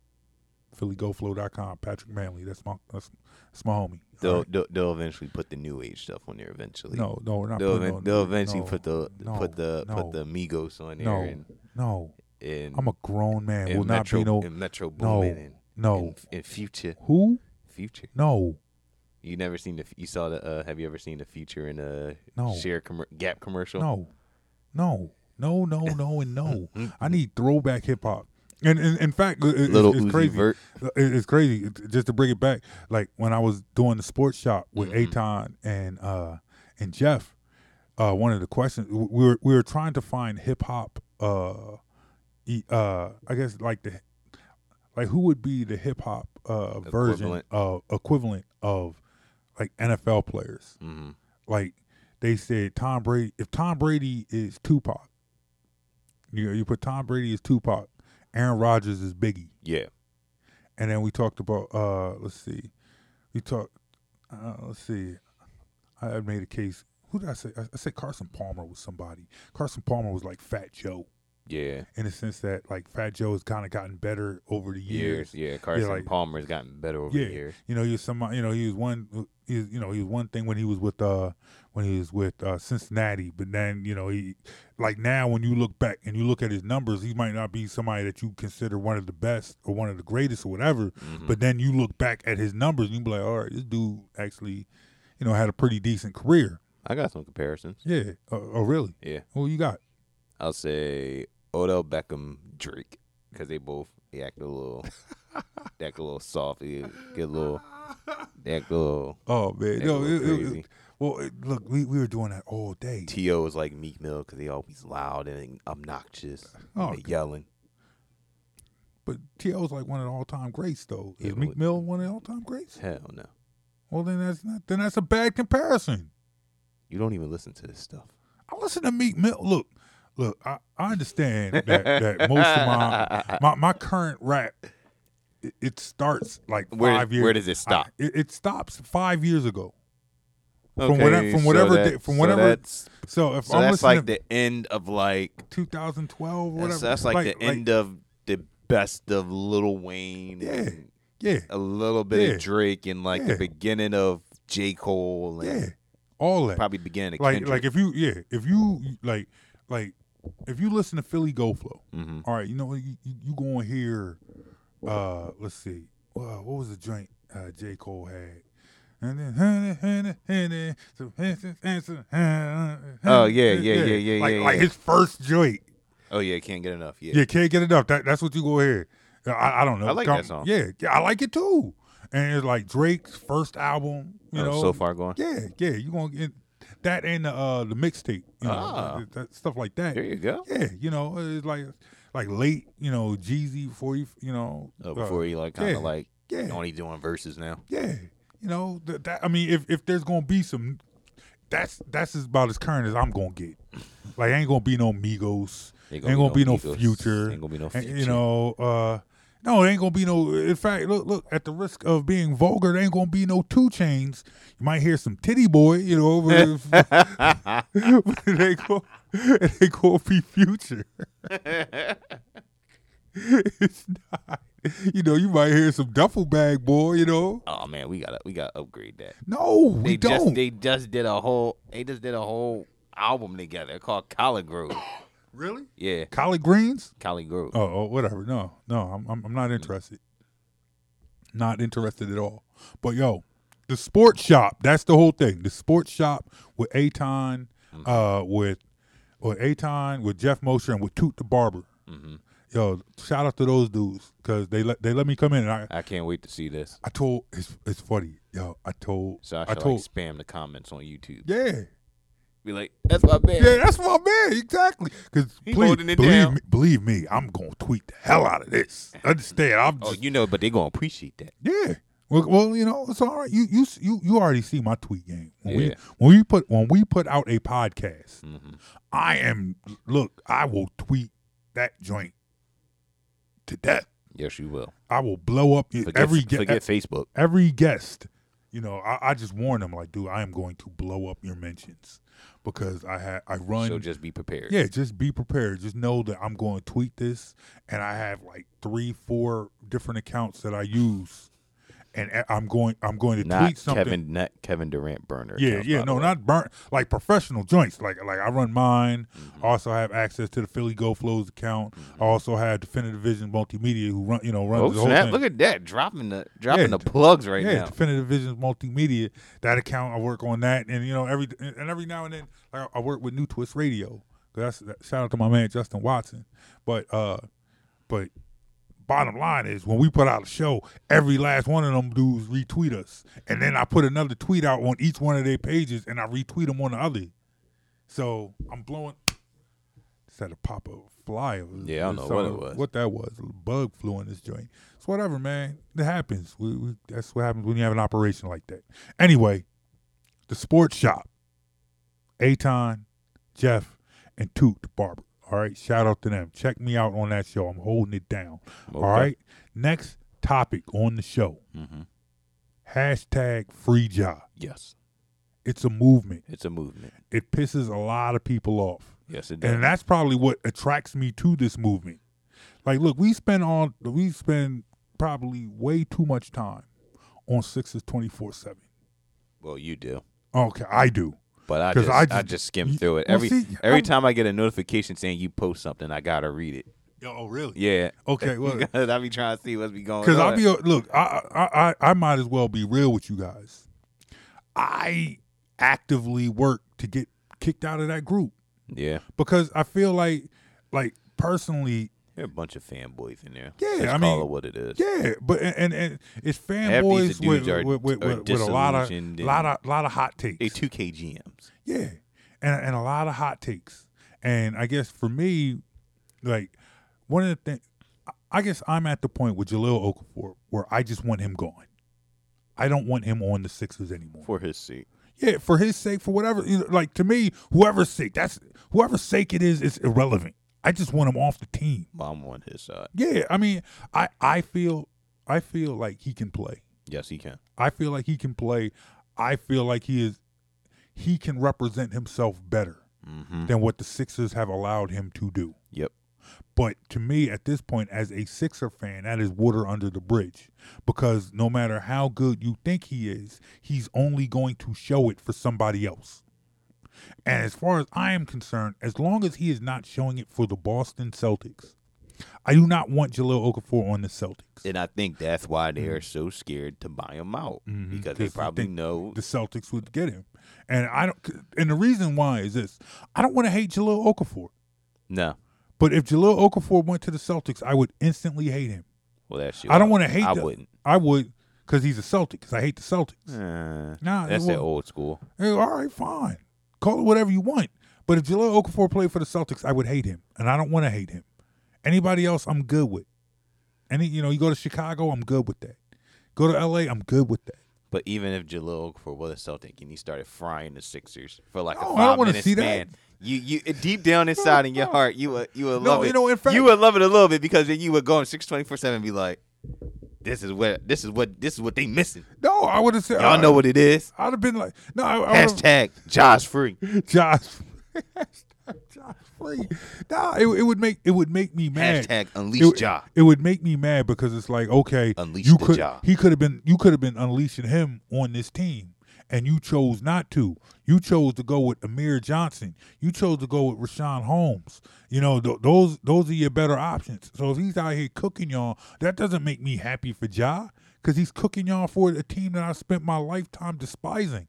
Speaker 2: PhillyGoFlow.com. Patrick Manley. That's my that's, that's my homie.
Speaker 5: They'll,
Speaker 2: right?
Speaker 5: they'll they'll eventually put the new age stuff on there eventually.
Speaker 2: No, no, we're not.
Speaker 5: they'll,
Speaker 2: on-
Speaker 5: they'll eventually
Speaker 2: no,
Speaker 5: put the
Speaker 2: no,
Speaker 5: put the
Speaker 2: no,
Speaker 5: put the Migos on there
Speaker 2: no,
Speaker 5: and
Speaker 2: no.
Speaker 5: and
Speaker 2: I'm a grown man. Will not be no
Speaker 5: Metro
Speaker 2: no,
Speaker 5: and
Speaker 2: no.
Speaker 5: and Future
Speaker 2: who?
Speaker 5: Future.
Speaker 2: No,
Speaker 5: You never seen the you saw the uh, have you ever seen the Future in a
Speaker 2: No.
Speaker 5: share commer- Gap commercial?
Speaker 2: no, no, no, no, no, and no. (laughs) I need throwback hip hop. And, and in fact, it- it's,
Speaker 5: Little
Speaker 2: it's crazy.
Speaker 5: Vert.
Speaker 2: It- It's crazy. Just to bring it back, like when I was doing the sports shop with
Speaker 5: Mhm.
Speaker 2: Aton and uh and Jeff, uh, one of the questions we were we were trying to find hip hop. Uh, uh, I guess like the like who would be the hip hop uh version
Speaker 5: Equivalent.
Speaker 2: of equivalent of like NFL players.
Speaker 5: hmm
Speaker 2: Like they said, Tom Brady. If Tom Brady is Tupac, you know, you put Tom Brady as Tupac, Aaron Rodgers is Biggie.
Speaker 5: Yeah.
Speaker 2: And then we talked about uh let's see. We talked uh let's see. I made a case. Who did I say? I, I said Carson Palmer was somebody. Carson Palmer was like Fat Joe
Speaker 5: Yeah.
Speaker 2: in the sense that like Fat Joe has kind of gotten better over the years.
Speaker 5: Years. Yeah. Carson
Speaker 2: like-
Speaker 5: Palmer has gotten better over
Speaker 2: Yeah.
Speaker 5: the years.
Speaker 2: You know, he was some you know, he was one he was, you know, he was one thing when he was with uh when he was with uh Cincinnati, but then, you know, he like now when you look back and you look at his numbers, he might not be somebody that you consider one of the best or one of the greatest or whatever.
Speaker 5: Mhm.
Speaker 2: But then you look back at his numbers and you be like, all right, this dude actually, you know, had a pretty decent career.
Speaker 5: I got some comparisons.
Speaker 2: Yeah. Oh, oh really?
Speaker 5: Yeah.
Speaker 2: Who you got?
Speaker 5: I'll say Odell Beckham, Drake, because they both they act a little, (laughs) they act a little soft. They get a little, they act a little.
Speaker 2: Oh man,
Speaker 5: they act a
Speaker 2: no, it- it-
Speaker 5: crazy.
Speaker 2: Well, it, look, we, we were doing that all day.
Speaker 5: T.O. is like Meek Mill because they always loud and obnoxious.
Speaker 2: Oh,
Speaker 5: and they yelling.
Speaker 2: But T.O.'s like one of the all time greats, though.
Speaker 5: Yeah,
Speaker 2: Is Meek Mill one of the all time greats?
Speaker 5: Hell no.
Speaker 2: Well, then that's not. Then that's a bad comparison.
Speaker 5: You don't even listen to this stuff.
Speaker 2: I listen to Meek Mill. Look, look. I, I understand (laughs) that, that most of my my, my current rap, it, it starts like
Speaker 5: Where-
Speaker 2: five years.
Speaker 5: where does it stop?
Speaker 2: I- it, it stops five years ago.
Speaker 5: Okay,
Speaker 2: From whatever- from
Speaker 5: so
Speaker 2: whatever
Speaker 5: that-
Speaker 2: day- from
Speaker 5: so
Speaker 2: whatever-
Speaker 5: That's,
Speaker 2: So if
Speaker 5: so
Speaker 2: I'm
Speaker 5: that's like the end of like
Speaker 2: 2012 or whatever,
Speaker 5: that's, that's like, the end of the best of Lil Wayne.
Speaker 2: Yeah.
Speaker 5: and
Speaker 2: yeah,
Speaker 5: a little bit
Speaker 2: Yeah.
Speaker 5: of Drake and like
Speaker 2: Yeah.
Speaker 5: the beginning of J Cole. And
Speaker 2: yeah, all that.
Speaker 5: Probably beginning
Speaker 2: like
Speaker 5: Kendrick.
Speaker 2: like if you yeah if you like like if you listen to Philly Go Flow,
Speaker 5: Mhm.
Speaker 2: all right, you know you you, you gonna hear uh let's see uh, what was the joint uh, J Cole had. And then,
Speaker 5: Oh, yeah, yeah, yeah, yeah,
Speaker 2: like,
Speaker 5: yeah,
Speaker 2: Like
Speaker 5: yeah.
Speaker 2: his first joint.
Speaker 5: oh yeah, can't get enough. Yeah.
Speaker 2: Yeah, can't get enough. That, that's what you go ahead. I, I don't know.
Speaker 5: I like
Speaker 2: Come-
Speaker 5: that song.
Speaker 2: Yeah, yeah, I like it too. And it's like Drake's first album. You
Speaker 5: Oh,
Speaker 2: know,
Speaker 5: so far gone.
Speaker 2: Yeah, yeah. You gonna get that and the uh, the mixtape. You know,
Speaker 5: Ah.
Speaker 2: that- stuff like that.
Speaker 5: There you go.
Speaker 2: Yeah, you know, it's like like late. You know, Jeezy before you. You know,
Speaker 5: Oh,
Speaker 2: uh,
Speaker 5: before he like kind of
Speaker 2: yeah,
Speaker 5: like
Speaker 2: yeah.
Speaker 5: only doing verses now.
Speaker 2: Yeah, you know that, that. I mean, if if there's gonna be some, that's that's about as current as I'm gonna get. Like, ain't gonna be no Migos. Ain't gonna, be, no,
Speaker 5: Migos,
Speaker 2: Future.
Speaker 5: Ain't gonna be no
Speaker 2: And. You know, uh, no, it ain't gonna be no. In fact, look, look. At the risk of being vulgar, there ain't gonna be no 2 Chainz. You might hear some Tity Boi. You know, but, but it ain't gonna, it ain't gonna be future. (laughs) it's not. (laughs) You know, you might hear some Duffle Bag Boy. You know,
Speaker 5: Oh man, we gotta we gotta upgrade that.
Speaker 2: no, we
Speaker 5: They
Speaker 2: don't.
Speaker 5: just they just did a whole they just did a whole album together called ColleGrove. (coughs)
Speaker 2: really?
Speaker 5: Yeah,
Speaker 2: Collard greens?
Speaker 5: ColleGrove.
Speaker 2: Oh, oh, whatever. No, no, I'm, I'm, I'm not interested. Not interested at all. But yo, the sports shop. That's the whole thing. The sports shop with Aton, uh, with with Aton, with Jeff Mosher, and with Toot the Barber.
Speaker 5: hmm
Speaker 2: Yo, shout out to those dudes because they let they let me come in and I
Speaker 5: I can't wait to see this.
Speaker 2: I told it's it's funny. Yo, I told
Speaker 5: So I
Speaker 2: I told
Speaker 5: like spam the comments on YouTube.
Speaker 2: yeah.
Speaker 5: Be like, that's my man.
Speaker 2: Yeah, that's my man. Exactly. Because please, believe
Speaker 5: down.
Speaker 2: me, believe me, I'm gonna tweet the hell out of this. Understand? I'm
Speaker 5: Oh,
Speaker 2: just
Speaker 5: you know, but they're gonna appreciate that.
Speaker 2: Yeah. Well, well, you know, it's all right. You you you you already see my tweet game. When we
Speaker 5: Yeah.
Speaker 2: when we put when we put out a podcast,
Speaker 5: hmm
Speaker 2: I am look, I will tweet that joint to death.
Speaker 5: Yes, you will.
Speaker 2: I will blow up
Speaker 5: Forget,
Speaker 2: every ge-
Speaker 5: forget Facebook.
Speaker 2: every guest you know, I, I just warn them like, dude, I am going to blow up your mentions because I had I run.
Speaker 5: So just be prepared.
Speaker 2: Yeah, just be prepared. Just know that I'm going to tweet this, and I have like three, four different accounts that I use, and I'm going I'm going to
Speaker 5: Not
Speaker 2: tweet something.
Speaker 5: Kevin, not Kevin Durant burner.
Speaker 2: Yeah, yeah, no, not burnt like professional joints. Like like I run mine.
Speaker 5: Mhm.
Speaker 2: Also have access to the Philly Go Flows account.
Speaker 5: Mhm.
Speaker 2: I also have Definitive Vision Multimedia who run you know runs
Speaker 5: Oh, snap. Look at that. Dropping the dropping
Speaker 2: Yeah,
Speaker 5: the plugs right
Speaker 2: yeah,
Speaker 5: now.
Speaker 2: Yeah, Definitive Vision Multimedia. That account, I work on that, and you know every and every now and then, like I work with New Twist Radio. 'Cause That's that, shout out to my man Justin Watson. But uh, but bottom line is when we put out a show, every last one of them dudes retweet us, and then I put another tweet out on each one of their pages, and I retweet them on the other. So I'm blowing. Just had to pop a fly.
Speaker 5: Yeah, I don't know what it was.
Speaker 2: What that was? A bug flew in this joint. It's whatever, man. It happens. We, we, that's what happens when you have an operation like that. Anyway, the sports shop. Aton, Jeff, and Toot the barber. All right, shout out to them. Check me out on that show. I'm holding it down. All right. Next topic on the show.
Speaker 5: hmm
Speaker 2: Hashtag free job.
Speaker 5: Yes,
Speaker 2: It's a movement.
Speaker 5: it's a movement.
Speaker 2: It pisses a lot of people off.
Speaker 5: Yes, it does.
Speaker 2: And that's probably what attracts me to this movement. Like, look, we spend all we spend probably way too much time on sixes twenty four seven.
Speaker 5: well, you do.
Speaker 2: Okay, I do.
Speaker 5: But I
Speaker 2: 'Cause
Speaker 5: just,
Speaker 2: I
Speaker 5: I
Speaker 2: just-
Speaker 5: just, skim through it.
Speaker 2: well,
Speaker 5: Every
Speaker 2: see,
Speaker 5: every
Speaker 2: I'm-
Speaker 5: time I get a notification saying you post something, I gotta read it.
Speaker 2: Oh, oh really?
Speaker 5: Yeah.
Speaker 2: Okay, well, (laughs)
Speaker 5: I be trying to see what's be going on.
Speaker 2: Because I'll be look, I, I I I might as well be real with you guys. I actively work to get kicked out of that group
Speaker 5: yeah.
Speaker 2: because I feel like, like personally,
Speaker 5: There are a bunch of fanboys in there.
Speaker 2: Yeah,
Speaker 5: Let's
Speaker 2: I
Speaker 5: call
Speaker 2: mean,
Speaker 5: it what it is.
Speaker 2: yeah. But and and, it's fanboys with
Speaker 5: are-
Speaker 2: with, with,
Speaker 5: are
Speaker 2: with, a lot of lot of lot of hot takes.
Speaker 5: They two KGMs.
Speaker 2: Yeah, and and a lot of hot takes. And I guess for me, like one of the things, I guess I'm at the point with Jahlil Okafor where I just want him gone. I don't want him on the Sixers anymore.
Speaker 5: For his sake.
Speaker 2: yeah, for his sake, for whatever. you know, Like to me, whoever's sake, that's whoever's sake it is, it's irrelevant. I just want him off the team.
Speaker 5: I'm on his side.
Speaker 2: Yeah, I mean, I I feel I feel like he can play.
Speaker 5: Yes, he can.
Speaker 2: I feel like he can play. I feel like he is he can represent himself better
Speaker 5: Mm-hmm.
Speaker 2: than what the Sixers have allowed him to do.
Speaker 5: Yep.
Speaker 2: But to me, at this point, as a Sixer fan, that is water under the bridge. Because no matter how good you think he is, he's only going to show it for somebody else. And as far as I am concerned, as long as he is not showing it for the Boston Celtics, I do not want Jahlil Okafor on the Celtics.
Speaker 5: And I think that's why they are so scared to buy him out
Speaker 2: Mhm.
Speaker 5: because they probably
Speaker 2: think
Speaker 5: know.
Speaker 2: the Celtics would get him. And I don't. And the reason why is this: I don't want to hate Jahlil Okafor,
Speaker 5: No.
Speaker 2: but if Jahlil Okafor went to the Celtics, I would instantly hate him.
Speaker 5: Well, that's you.
Speaker 2: I don't want to hate.
Speaker 5: I
Speaker 2: the-
Speaker 5: wouldn't.
Speaker 2: I would because he's a Celtic. Because I hate the Celtics.
Speaker 5: Uh,
Speaker 2: Nah,
Speaker 5: that's that old school.
Speaker 2: Hey, all right, fine. Call it whatever you want. But if Jahlil Okafor played for the Celtics, I would hate him, and I don't want to hate him. Anybody else, I'm good with. Any, you know, you go to Chicago, I'm good with that. Go to LA, I'm good with that.
Speaker 5: But even if Jahlil Okafor was a Celtic and he started frying the Sixers for like
Speaker 2: No,
Speaker 5: a
Speaker 2: I don't
Speaker 5: five minute
Speaker 2: see that.
Speaker 5: span, you you deep down inside in your (laughs) heart, you would you would
Speaker 2: No,
Speaker 5: love
Speaker 2: you
Speaker 5: it.
Speaker 2: know, in fact-
Speaker 5: you would love it a little bit because then you would go on six twenty four seven and be like, this is what this is what this is what they missing.
Speaker 2: No, I would have said.
Speaker 5: Y'all know what it is.
Speaker 2: I'd have been like, no, I, I
Speaker 5: Hashtag Josh free. (laughs)
Speaker 2: Josh. (laughs) Josh Free. Nah, it, it would make it would make me mad.
Speaker 5: Hashtag unleash
Speaker 2: it,
Speaker 5: Ja.
Speaker 2: It would make me mad because it's like, okay,
Speaker 5: Unleash
Speaker 2: you could he could have been you could have been unleashing him on this team. And you chose not to. You chose to go with Amir Johnson. You chose to go with Richaun Holmes. You know th- those those are your better options. So if he's out here cooking y'all, that doesn't make me happy for Ja, because he's cooking y'all for a team that I spent my lifetime despising.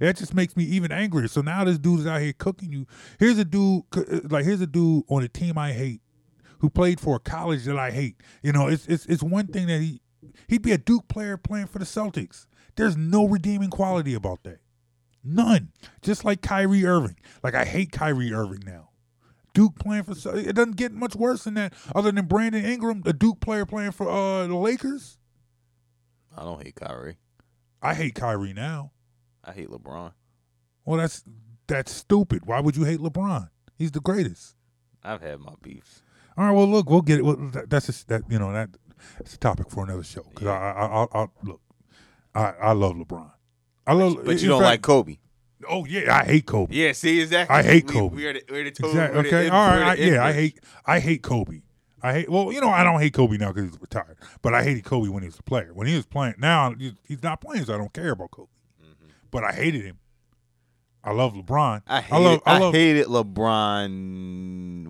Speaker 2: That just makes me even angrier. So now this dude is out here cooking you. Here's a dude, uh, like here's a dude on a team I hate, who played for a college that I hate. You know, it's it's it's one thing that he he'd be a Duke player playing for the Celtics. There's no redeeming quality about that. None. Just like Kyrie Irving. Like I hate Kyrie Irving now. Duke playing for it doesn't get much worse than that. Other than Brandon Ingram, a Duke player playing for uh the Lakers.
Speaker 5: I don't hate Kyrie.
Speaker 2: I hate Kyrie now.
Speaker 5: I hate LeBron.
Speaker 2: Well, that's that's stupid. Why would you hate LeBron? He's the greatest.
Speaker 5: I've had my beefs.
Speaker 2: All right, well, look, we'll get it. Well, that, that's just that you know that that's a topic for another show. Because
Speaker 5: Yeah.
Speaker 2: I, I, I'll, I'll look. I, I love LeBron. I love.
Speaker 5: But you don't
Speaker 2: fact-
Speaker 5: like Kobe.
Speaker 2: Oh yeah, I hate Kobe.
Speaker 5: Yeah, see exactly.
Speaker 2: I hate
Speaker 5: We-
Speaker 2: Kobe.
Speaker 5: We, are the, the total,
Speaker 2: Exactly.
Speaker 5: we're the
Speaker 2: Okay.
Speaker 5: in-
Speaker 2: All right.
Speaker 5: the
Speaker 2: I, yeah, I hate. I hate Kobe. I hate. Well, you know, I don't hate Kobe now because he's retired. But I hated Kobe when he was a player. When he was playing, now he's- not playing, so I don't care about Kobe. Mm-hmm. But I hated him. I love LeBron.
Speaker 5: I hated,
Speaker 2: love. I love.
Speaker 5: hated LeBron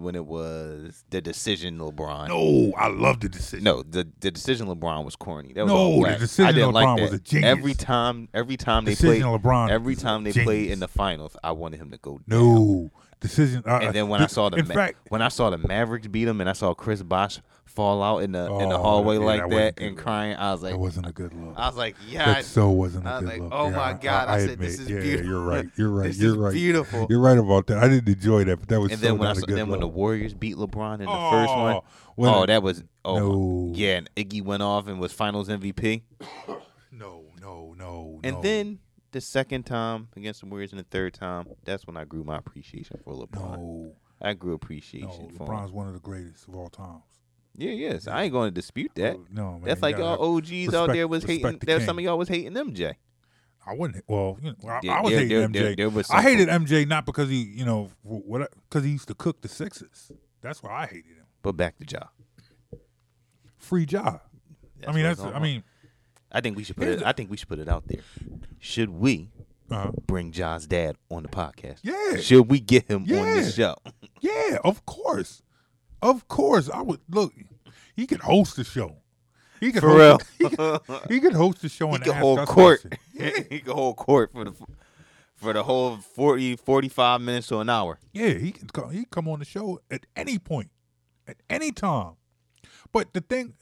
Speaker 5: when it was the decision LeBron.
Speaker 2: no, I love the decision.
Speaker 5: No, the the decision LeBron was corny. That was
Speaker 2: No, the decision
Speaker 5: I didn't like
Speaker 2: LeBron
Speaker 5: that.
Speaker 2: was a genius.
Speaker 5: Every time, every time they
Speaker 2: Decision
Speaker 5: played,
Speaker 2: LeBron
Speaker 5: every time they played in the finals, I wanted him to go. down.
Speaker 2: No decision. Uh,
Speaker 5: And then when I saw the Ma-
Speaker 2: fact,
Speaker 5: when I saw the Mavericks beat him, and I saw Chris Bosh fall out in the in the
Speaker 2: Oh,
Speaker 5: hallway
Speaker 2: yeah,
Speaker 5: like
Speaker 2: that
Speaker 5: that,
Speaker 2: wasn't
Speaker 5: and crying, I was like,
Speaker 2: that wasn't a good look.
Speaker 5: I was like, yeah,
Speaker 2: that so wasn't a
Speaker 5: I was
Speaker 2: good
Speaker 5: like,
Speaker 2: look.
Speaker 5: oh
Speaker 2: Yeah,
Speaker 5: my God, I said, this is
Speaker 2: yeah,
Speaker 5: beautiful.
Speaker 2: You're right. You're (laughs) right.
Speaker 5: This
Speaker 2: you're
Speaker 5: is
Speaker 2: right.
Speaker 5: beautiful.
Speaker 2: You're right about that. I didn't enjoy that, but that was
Speaker 5: and
Speaker 2: so
Speaker 5: then when I
Speaker 2: not a
Speaker 5: saw,
Speaker 2: good
Speaker 5: then when the
Speaker 2: look.
Speaker 5: Warriors beat LeBron in the
Speaker 2: oh,
Speaker 5: first one, oh,
Speaker 2: when
Speaker 5: oh,
Speaker 2: it-
Speaker 5: that was oh
Speaker 2: No.
Speaker 5: yeah, and Iggy went off and was Finals MVP. (coughs)
Speaker 2: no, no, no,
Speaker 5: And
Speaker 2: no.
Speaker 5: then the second time against the Warriors, and the third time, that's when I grew my appreciation for LeBron.
Speaker 2: no,
Speaker 5: I grew
Speaker 2: no,
Speaker 5: appreciation for
Speaker 2: LeBron's
Speaker 5: him.
Speaker 2: one of the greatest of all times.
Speaker 5: Yeah, yes, I ain't going to dispute that.
Speaker 2: Oh, no, man,
Speaker 5: That's like y'all OGs out there was hating.
Speaker 2: the
Speaker 5: There,
Speaker 2: king.
Speaker 5: some of y'all was hating MJ.
Speaker 2: I wouldn't. Well, you know, I,
Speaker 5: Yeah,
Speaker 2: I was
Speaker 5: there-
Speaker 2: hating
Speaker 5: there-
Speaker 2: MJ.
Speaker 5: there- there was
Speaker 2: I hated MJ not because he, you know, what because he used to cook the Sixers. That's why I hated him.
Speaker 5: But back to Ja.
Speaker 2: Free job. I mean, that's.
Speaker 5: I'm
Speaker 2: mean,
Speaker 5: I think we should put it.
Speaker 2: the-
Speaker 5: I think we should put it out there. Should we
Speaker 2: uh,
Speaker 5: bring Ja's dad on the podcast?
Speaker 2: Yeah.
Speaker 5: Should we get him on the show? (laughs)
Speaker 2: yeah, of course, of course. I would look. He could host the show. He could
Speaker 5: For
Speaker 2: host,
Speaker 5: real. (laughs)
Speaker 2: He could, he could host the show
Speaker 5: he
Speaker 2: and
Speaker 5: could hold court.
Speaker 2: Yeah, (laughs)
Speaker 5: he could hold court for the for the whole 40, 45 minutes to an hour.
Speaker 2: Yeah, he can come. He can come on the show at any point, at any time. But the thing,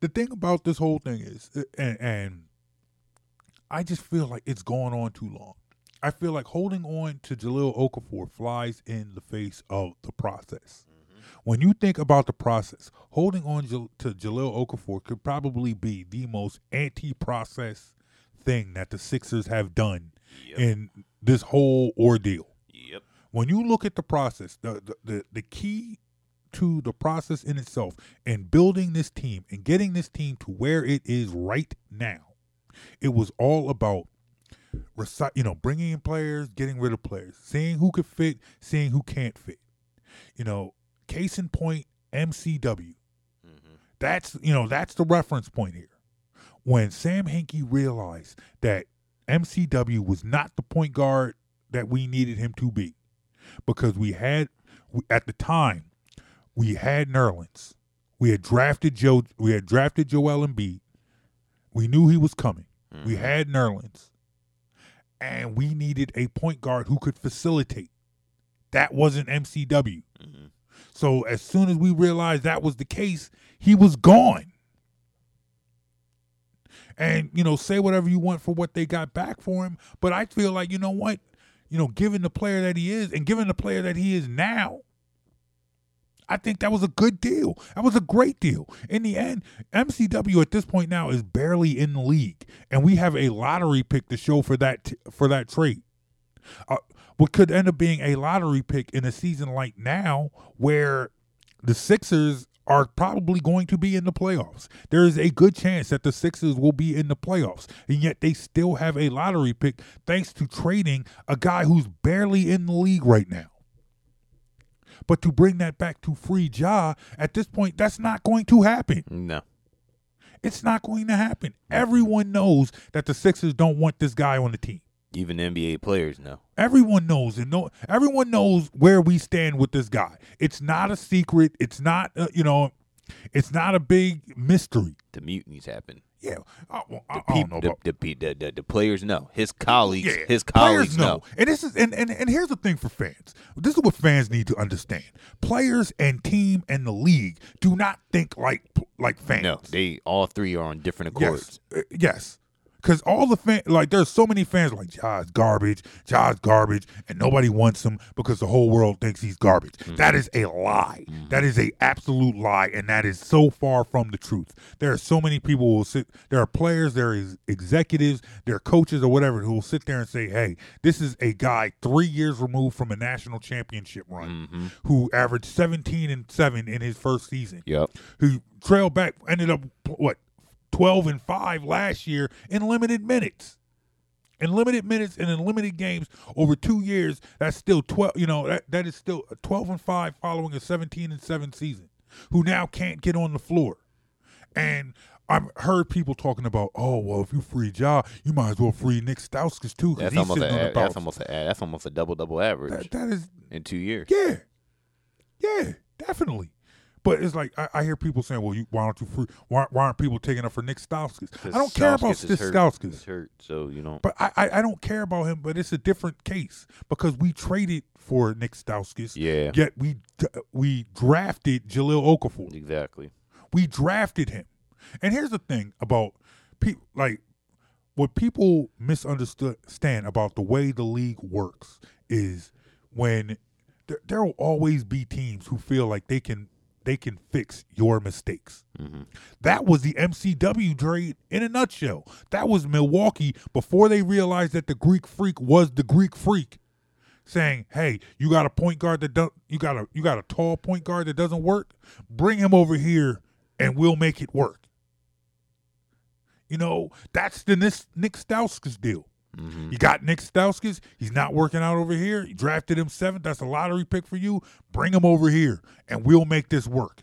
Speaker 2: the thing about this whole thing is, uh, and, and I just feel like it's going on too long. I feel like holding on to Jahlil Okafor flies in the face of the process. When you think about the process, holding on to Jahlil Okafor could probably be the most anti-process thing that the Sixers have done in this whole ordeal
Speaker 5: Yep.
Speaker 2: when you look at the process, the, the the the key to the process in itself and building this team and getting this team to where it is right now, it was all about reci- you know, bringing in players, getting rid of players, seeing who could fit, seeing who can't fit. You know, case in point, MCW. Mm-hmm. That's you know that's the reference point here. When Sam Hinkie realized that MCW was not the point guard that we needed him to be, because we had we, at the time we had Nerlens, we had drafted Joe, we had drafted Joel Embiid, we knew he was coming. We mm-hmm. had Nerlens, and we needed a point guard who could facilitate. That wasn't MCW. Mm-hmm. So as soon as we realized that was the case, he was gone. And you know, say whatever you want for what they got back for him, but I feel like you know what, you know, given the player that he is, and given the player that he is now, I think that was a good deal. That was a great deal. In the end, MCW at this point now is barely in the league, and we have a lottery pick to show for that t- for that trade. Uh, what could end up being a lottery pick in a season like now, where the Sixers are probably going to be in the playoffs. There is a good chance that the Sixers will be in the playoffs, and yet they still have a lottery pick thanks to trading a guy who's barely in the league right now. But to bring that back to free Ja, at this point, that's not going to happen.
Speaker 5: No.
Speaker 2: It's not going to happen. Everyone knows that the Sixers don't want this guy on the team.
Speaker 5: Even NBA players know.
Speaker 2: Everyone knows, and no, everyone knows where we stand with this guy. It's not a secret. It's not, uh, you know, it's not a big mystery.
Speaker 5: The mutinies happen.
Speaker 2: Yeah, I, well, I,
Speaker 5: The
Speaker 2: I don't
Speaker 5: people,
Speaker 2: know
Speaker 5: the, the, the, the, players know. His colleagues,
Speaker 2: yeah,
Speaker 5: his colleagues know.
Speaker 2: And this is and, and and here's the thing for fans. This is what fans need to understand. Players and team and the league do not think like like fans.
Speaker 5: No, they all three are on different accords.
Speaker 2: Yes, uh, yes. Because all the fan, like, there's so many fans like Ja's garbage, Ja's garbage, and nobody wants him because the whole world thinks he's garbage.
Speaker 5: Mm-hmm.
Speaker 2: That is a lie. That is a absolute lie, and that is so far from the truth. There are so many people who will sit. There are players, there is executives, there are coaches or whatever who will sit there and say, "Hey, this is a guy three years removed from a national championship run, who averaged 17 and seven in his first season."
Speaker 5: Yep.
Speaker 2: who trailed back, ended up what twelve and five last year in limited minutes. In limited minutes and in limited games over two years, that's still twelve. You know that that is still a twelve and five following a seventeen and seven season. Who now can't get on the floor, and I've heard people talking about, oh well, if you free Ja, you might as well free Nick Stauskas too because
Speaker 5: That's
Speaker 2: he's
Speaker 5: almost a,
Speaker 2: sitting on the
Speaker 5: that's almost a that's almost a double double average
Speaker 2: That, that is
Speaker 5: in two years.
Speaker 2: yeah, yeah, definitely. But it's like I, I hear people saying, "Well, you, why don't you free? Why, why aren't people taking up for Nick Stauskas?" I don't care about Nick. Stauskas.
Speaker 5: Hurt, so you know.
Speaker 2: But I, I, I don't care about him. But it's a different case because we traded for Nick Stauskas.
Speaker 5: Yeah.
Speaker 2: Yet we we drafted Jahlil Okafor.
Speaker 5: Exactly.
Speaker 2: We drafted him. And here's the thing about people like what people misunderstand about the way the league works is when there will always be teams who feel like they can they can fix your mistakes. Mm-hmm. That was the MCW trade in a nutshell. That was Milwaukee before they realized that the Greek Freak was the Greek Freak, saying, "Hey, you got a point guard that don't, you got a you got a tall point guard that doesn't work. Bring him over here, and we'll make it work." You know, that's the Nick Stauskas deal.
Speaker 5: Mm-hmm.
Speaker 2: You got Nick Stauskas. He's not working out over here. You drafted him seventh. That's a lottery pick for you. Bring him over here, and we'll make this work.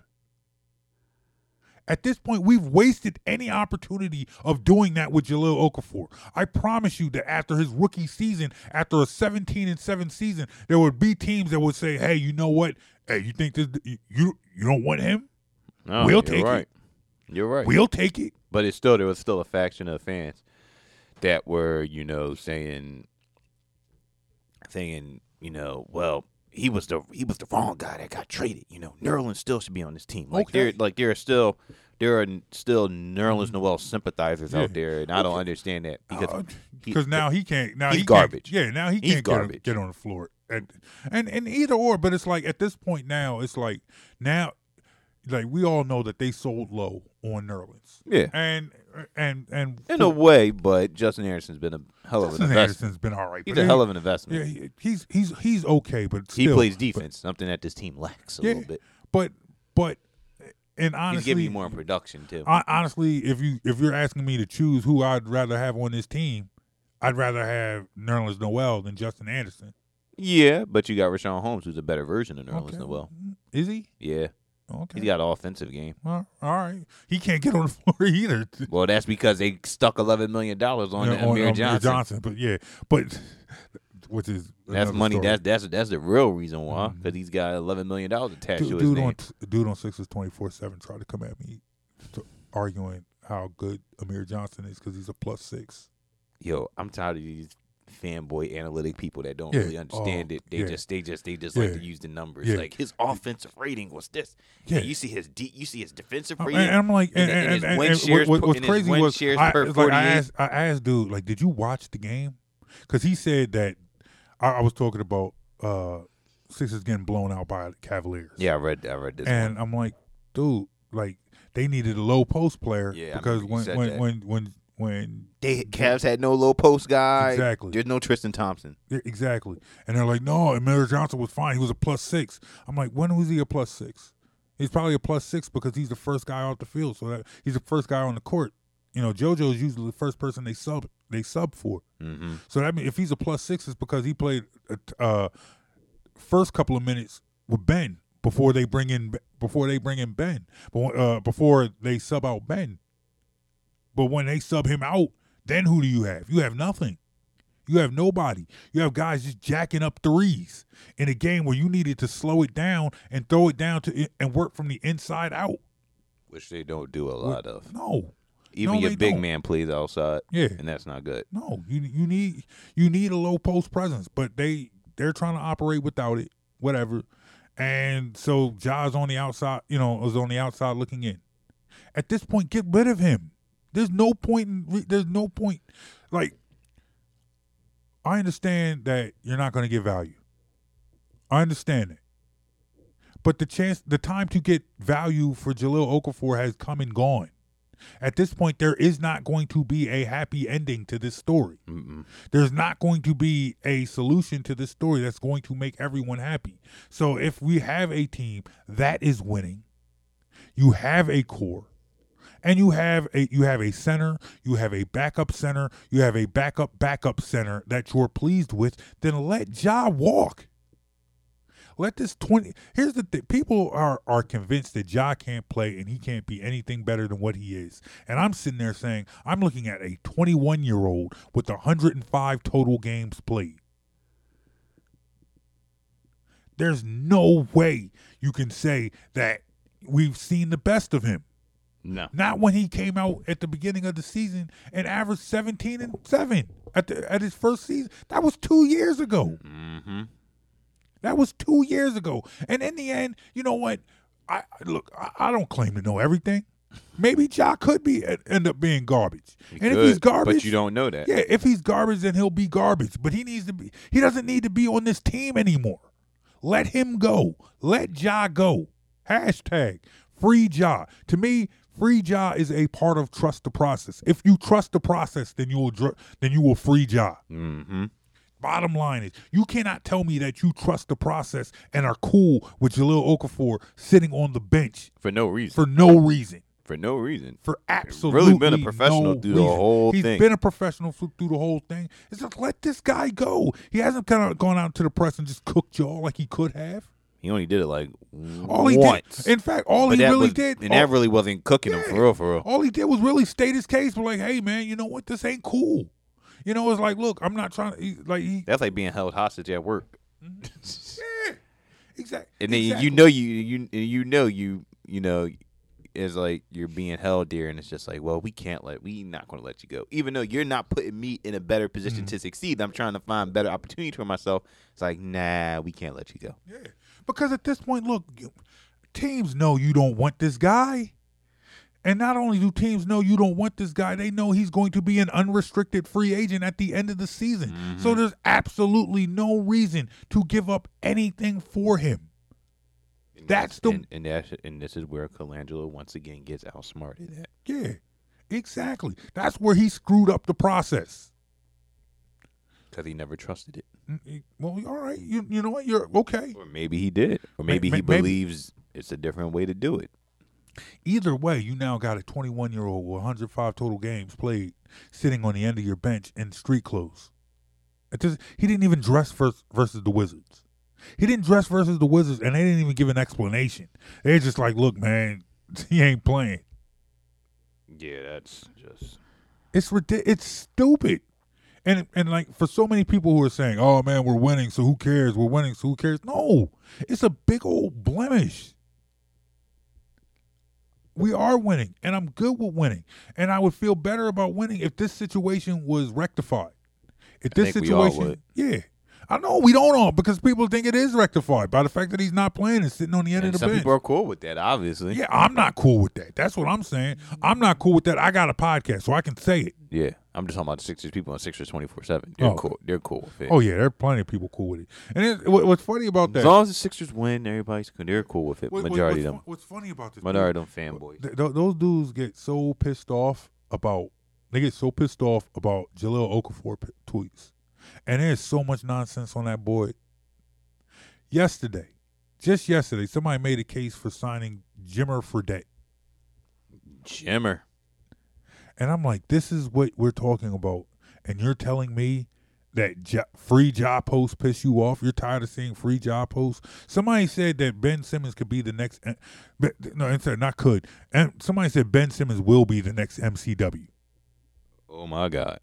Speaker 2: At this point, we've wasted any opportunity of doing that with Jahlil Okafor. I promise you that after his rookie season, after a 17 and 7 season, there would be teams that would say, "Hey, you know what? Hey, you think this you you don't want him?
Speaker 5: No,
Speaker 2: We'll take it.
Speaker 5: right. You're right.
Speaker 2: We'll take it."
Speaker 5: But it's still there was still a faction of fans that were, you know, saying saying, you know, well, he was the he was the wrong guy that got traded. You know, Nerlens still should be on this team. Like there like there are still there are still Nerlens Noel sympathizers
Speaker 2: Yeah.
Speaker 5: out there, and I don't understand that because
Speaker 2: Uh,
Speaker 5: he-
Speaker 2: because now he can't. Now
Speaker 5: he's
Speaker 2: he can't-
Speaker 5: garbage.
Speaker 2: yeah, now he can't get, get on the floor. And, and and either or, but it's like at this point now, it's like now, like we all know that they sold low on Nerlens.
Speaker 5: Yeah.
Speaker 2: and and and
Speaker 5: in a way, but Justin Anderson's been a hell of an
Speaker 2: Justin
Speaker 5: investment.
Speaker 2: Anderson's been all right.
Speaker 5: He's a
Speaker 2: he-
Speaker 5: hell of an investment.
Speaker 2: Yeah, he's he's he's okay, but
Speaker 5: he
Speaker 2: still,
Speaker 5: plays
Speaker 2: but-
Speaker 5: defense, something that this team lacks a
Speaker 2: yeah,
Speaker 5: little bit.
Speaker 2: but but and honestly,
Speaker 5: He's giving you more production too.
Speaker 2: hon- honestly, if you if you're asking me to choose who I'd rather have on this team, I'd rather have Nerlens Noel than Justin Anderson.
Speaker 5: yeah, but you got Richaun Holmes, who's a better version of Nerlens
Speaker 2: Okay.
Speaker 5: Noel.
Speaker 2: Is he?
Speaker 5: Yeah,
Speaker 2: Okay.
Speaker 5: he's got an offensive game.
Speaker 2: Well, all right. He can't get on the (laughs) floor either.
Speaker 5: Well, that's because they stuck eleven million dollars on
Speaker 2: know,
Speaker 5: Amir
Speaker 2: Amir
Speaker 5: Johnson.
Speaker 2: But yeah, but which is
Speaker 5: That's money.
Speaker 2: story.
Speaker 5: That's that's that's the real reason why, mm-hmm. because he's got eleven million dollars attached
Speaker 2: dude,
Speaker 5: to his
Speaker 2: dude
Speaker 5: name.
Speaker 2: on dude on Sixers twenty four seven tried to come at me, to, arguing how good Amir Johnson is because he's a plus six.
Speaker 5: Yo, I'm tired of these fanboy analytic people that don't
Speaker 2: Yeah,
Speaker 5: really understand
Speaker 2: oh,
Speaker 5: it. They
Speaker 2: yeah.
Speaker 5: just they just they just like to use the numbers. Like his offensive rating was this.
Speaker 2: Yeah.
Speaker 5: Yeah, you see his de- you see his defensive rating.
Speaker 2: and I'm like, and,
Speaker 5: and-
Speaker 2: and,
Speaker 5: and his
Speaker 2: and-
Speaker 5: win
Speaker 2: and
Speaker 5: shares
Speaker 2: what, what's crazy was I, like I asked, I asked dude, like, did you watch the game? Because he said that I, I was talking about uh Sixers getting blown out by Cavaliers.
Speaker 5: yeah, I read I read this
Speaker 2: and
Speaker 5: one.
Speaker 2: I'm like, dude, like they needed a low post player
Speaker 5: Yeah,
Speaker 2: because when when, when when when
Speaker 5: They Cavs had no low post guy.
Speaker 2: Exactly.
Speaker 5: There's no Tristan Thompson.
Speaker 2: Yeah, exactly. And they're like, no, and Amir Johnson was fine. He was a plus six. I'm like, when was he a plus six? He's probably a plus six because he's the first guy off the field. So that he's the first guy on the court. You know, JoJo is usually the first person they sub they sub for.
Speaker 5: Mm-hmm.
Speaker 2: So that means if he's a plus six, it's because he played uh, first couple of minutes with Ben before they bring in before they bring in Ben, but uh, before they sub out Ben. But when they sub him out, then who do you have? You have nothing. You have nobody. You have guys just jacking up threes in a game where you needed to slow it down and throw it down to and work from the inside out.
Speaker 5: Which they don't do a lot of.
Speaker 2: No,
Speaker 5: Even
Speaker 2: No,
Speaker 5: your big
Speaker 2: don't.
Speaker 5: man plays outside.
Speaker 2: Yeah.
Speaker 5: And that's not good.
Speaker 2: No, you you need you need a low post presence, but they they're trying to operate without it, whatever. And so Ja's on the outside, you know, was on the outside looking in. At this point, get rid of him. There's no point in re- there's no point like I understand that you're not going to get value. I understand it. But the chance the time to get value for Jahlil Okafor has come and gone. At this point, there is not going to be a happy ending to this story.
Speaker 5: Mm-mm.
Speaker 2: There's not going to be a solution to this story that's going to make everyone happy. So if we have a team that is winning, you have a core, and you have a you have a center, you have a backup center, you have a backup backup center that you're pleased with, then let Ja walk. Let this 20 Here's the thing. People are are convinced that Ja can't play and he can't be anything better than what he is. And I'm sitting there saying, I'm looking at a 21-year-old with 105 total games played. There's no way you can say that we've seen the best of him.
Speaker 5: No.
Speaker 2: Not when he came out at the beginning of the season and averaged 17 and 7 at the, at his first season. That was 2 years ago.
Speaker 5: Mm-hmm.
Speaker 2: That was 2 years ago. And in the end, you know what? I look, I, I don't claim to know everything. Maybe Ja could be end up being garbage.
Speaker 5: He
Speaker 2: and
Speaker 5: could,
Speaker 2: if he's garbage,
Speaker 5: but you don't know that.
Speaker 2: yeah, if he's garbage, then he'll be garbage. But he needs to be. He doesn't need to be on this team anymore. Let him go. Let Ja go. Hashtag free Ja. To me, free Ja is a part of trust the process. If you trust the process, then you will dr- then you will free Ja.
Speaker 5: Mm-hmm.
Speaker 2: Bottom line is, you cannot tell me that you trust the process and are cool with Jahlil Okafor sitting on the bench
Speaker 5: For no reason.
Speaker 2: for no reason.
Speaker 5: For no reason.
Speaker 2: For absolutely really
Speaker 5: been a professional
Speaker 2: no
Speaker 5: through the
Speaker 2: reason.
Speaker 5: whole
Speaker 2: He's
Speaker 5: thing.
Speaker 2: He's been a professional through the whole thing. It's just let this guy go. He hasn't kind of gone out to the press and just cooked y'all like he could have.
Speaker 5: He only did it like
Speaker 2: All he
Speaker 5: once.
Speaker 2: did, in fact, all
Speaker 5: but
Speaker 2: he really
Speaker 5: was,
Speaker 2: did,
Speaker 5: and
Speaker 2: all,
Speaker 5: that really wasn't cooking him for real, for real.
Speaker 2: all he did was really state his case. But like, hey man, you know what? This ain't cool. You know, it's like, look, I'm not trying to he, like he.
Speaker 5: That's like being held hostage at work. (laughs)
Speaker 2: Yeah, exactly.
Speaker 5: And then
Speaker 2: exactly.
Speaker 5: you know you you you know you you know it's like you're being held there and it's just like well we can't let we not going to let you go even though you're not putting me in a better position
Speaker 2: Mm-hmm.
Speaker 5: to succeed i'm trying to find better opportunity for myself it's like nah we can't let you go
Speaker 2: Yeah, because at this point, look, teams know you don't want this guy. And not only do teams know you don't want this guy, they know he's going to be an unrestricted free agent at the end of the season. So
Speaker 5: Mm-hmm.
Speaker 2: there's absolutely no reason to give up anything for him.
Speaker 5: And
Speaker 2: That's the-
Speaker 5: and, and that's and this is where Colangelo once again gets outsmarted at
Speaker 2: Yeah, exactly. That's where he screwed up the process.
Speaker 5: Because he never trusted it
Speaker 2: Mm, Well, all right, you you know what? You're okay.
Speaker 5: or maybe he did or
Speaker 2: May-
Speaker 5: maybe he
Speaker 2: maybe.
Speaker 5: believes it's a different way to do it
Speaker 2: Either way, you now got a 21 year old with 105 total games played sitting on the end of your bench in street clothes. Just, he didn't even dress versus, versus the Wizards. He didn't dress versus the Wizards, and they didn't even give an explanation. They're just like, look, man, (laughs) he ain't playing.
Speaker 5: yeah that's just
Speaker 2: It's ridic- It's stupid. And and like for so many people who are saying, "Oh man, we're winning, so who cares? We're winning, so who cares?" No, it's a big old blemish. We are winning, and I'm good with winning, and I would feel better about winning if this situation was rectified. If this
Speaker 5: think we all
Speaker 2: situation, yeah, I know we don't all because people think it is rectified by the fact that he's not playing and sitting on the end
Speaker 5: and
Speaker 2: of the
Speaker 5: some
Speaker 2: bench.
Speaker 5: people are cool with that obviously
Speaker 2: yeah, I'm not cool with that. That's what I'm saying. I'm not cool with that. I got a podcast, so I can say it.
Speaker 5: yeah i'm just talking about the sixers people on sixers 24-7 they're
Speaker 2: Oh.
Speaker 5: cool they're cool with it
Speaker 2: Oh yeah, there are plenty of people cool with it. And it, what, what's funny about that?
Speaker 5: As long as the Sixers win, everybody's cool. They're cool with it.
Speaker 2: what-
Speaker 5: Majority
Speaker 2: what's,
Speaker 5: of them.
Speaker 2: what's funny about this?
Speaker 5: Majority of them fanboys.
Speaker 2: th- th- those dudes get so pissed off about. They get so pissed off about Jahlil Okafor p- tweets, and there's so much nonsense on that board. Yesterday, just yesterday, somebody made a case for signing Jimmer Fredette.
Speaker 5: Jimmer.
Speaker 2: And I'm like, this is what we're talking about. And you're telling me that jo- free job posts piss you off? You're tired of seeing free job posts? Somebody said that Ben Simmons could be the next. Eh, but- No, instead, not could. And somebody said Ben Simmons will be the next MCW.
Speaker 5: Oh my God.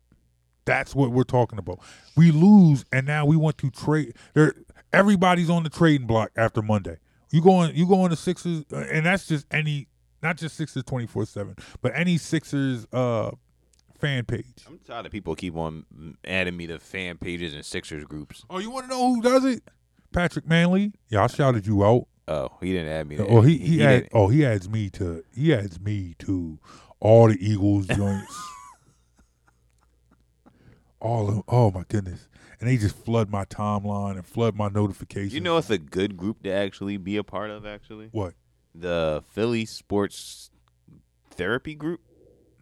Speaker 2: That's what we're talking about. We lose, and now we want to trade. There, everybody's on the trading block after Monday. You going, you going to the Sixers, uh, and that's just any, not just Sixers twenty four seven, but any Sixers uh fan page.
Speaker 5: I'm tired of people keep on adding me to fan pages and Sixers groups.
Speaker 2: Oh, you want to know who does it? Patrick Manley. Yeah, I shouted you out.
Speaker 5: Oh, he didn't add me. To
Speaker 2: Oh, he he,
Speaker 5: he
Speaker 2: add, oh he adds me to he adds me to all the Eagles (laughs) joints. All of oh my goodness, and they just flood my timeline and flood my notifications.
Speaker 5: You know, it's a good group to actually be a part of. Actually,
Speaker 2: what?
Speaker 5: the Philly Sports Therapy Group.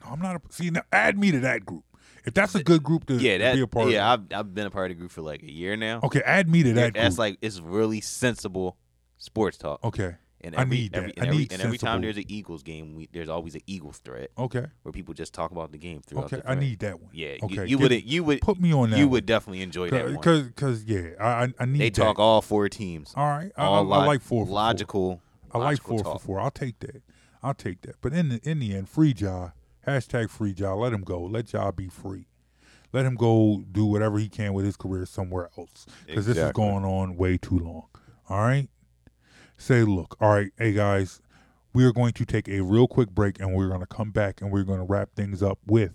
Speaker 2: No, I'm not. A, see, now add me to that group. If that's a good group to,
Speaker 5: Yeah,
Speaker 2: to
Speaker 5: that.
Speaker 2: be a part
Speaker 5: yeah,
Speaker 2: of.
Speaker 5: I've I've been a part of the group for like a year now.
Speaker 2: Okay, add me to that
Speaker 5: That's
Speaker 2: group.
Speaker 5: like it's really sensible sports talk.
Speaker 2: okay,
Speaker 5: And
Speaker 2: I
Speaker 5: every,
Speaker 2: need that.
Speaker 5: every,
Speaker 2: I
Speaker 5: and every,
Speaker 2: need
Speaker 5: and every time there's an Eagles game, we, there's always an Eagles thread
Speaker 2: Okay.
Speaker 5: where people just talk about the game throughout
Speaker 2: Okay. I need that one.
Speaker 5: Yeah,
Speaker 2: Okay.
Speaker 5: you, you would you would
Speaker 2: put me on that.
Speaker 5: you
Speaker 2: one.
Speaker 5: would definitely enjoy that one.
Speaker 2: Because, because yeah, I I- I need
Speaker 5: They
Speaker 2: that.
Speaker 5: talk all four teams.
Speaker 2: All right. I, I,
Speaker 5: all
Speaker 2: I like four
Speaker 5: logical.
Speaker 2: I like four
Speaker 5: talk.
Speaker 2: for four. I'll take that. I'll take that. But in the in the end, free Ja. Hashtag free Ja. Let him go. Let Ja be free. Let him go do whatever he can with his career somewhere else. Because this is going on way too long. All right. Say, look. All right, hey guys, we are going to take a real quick break, and we're going to come back, and we're going to wrap things up with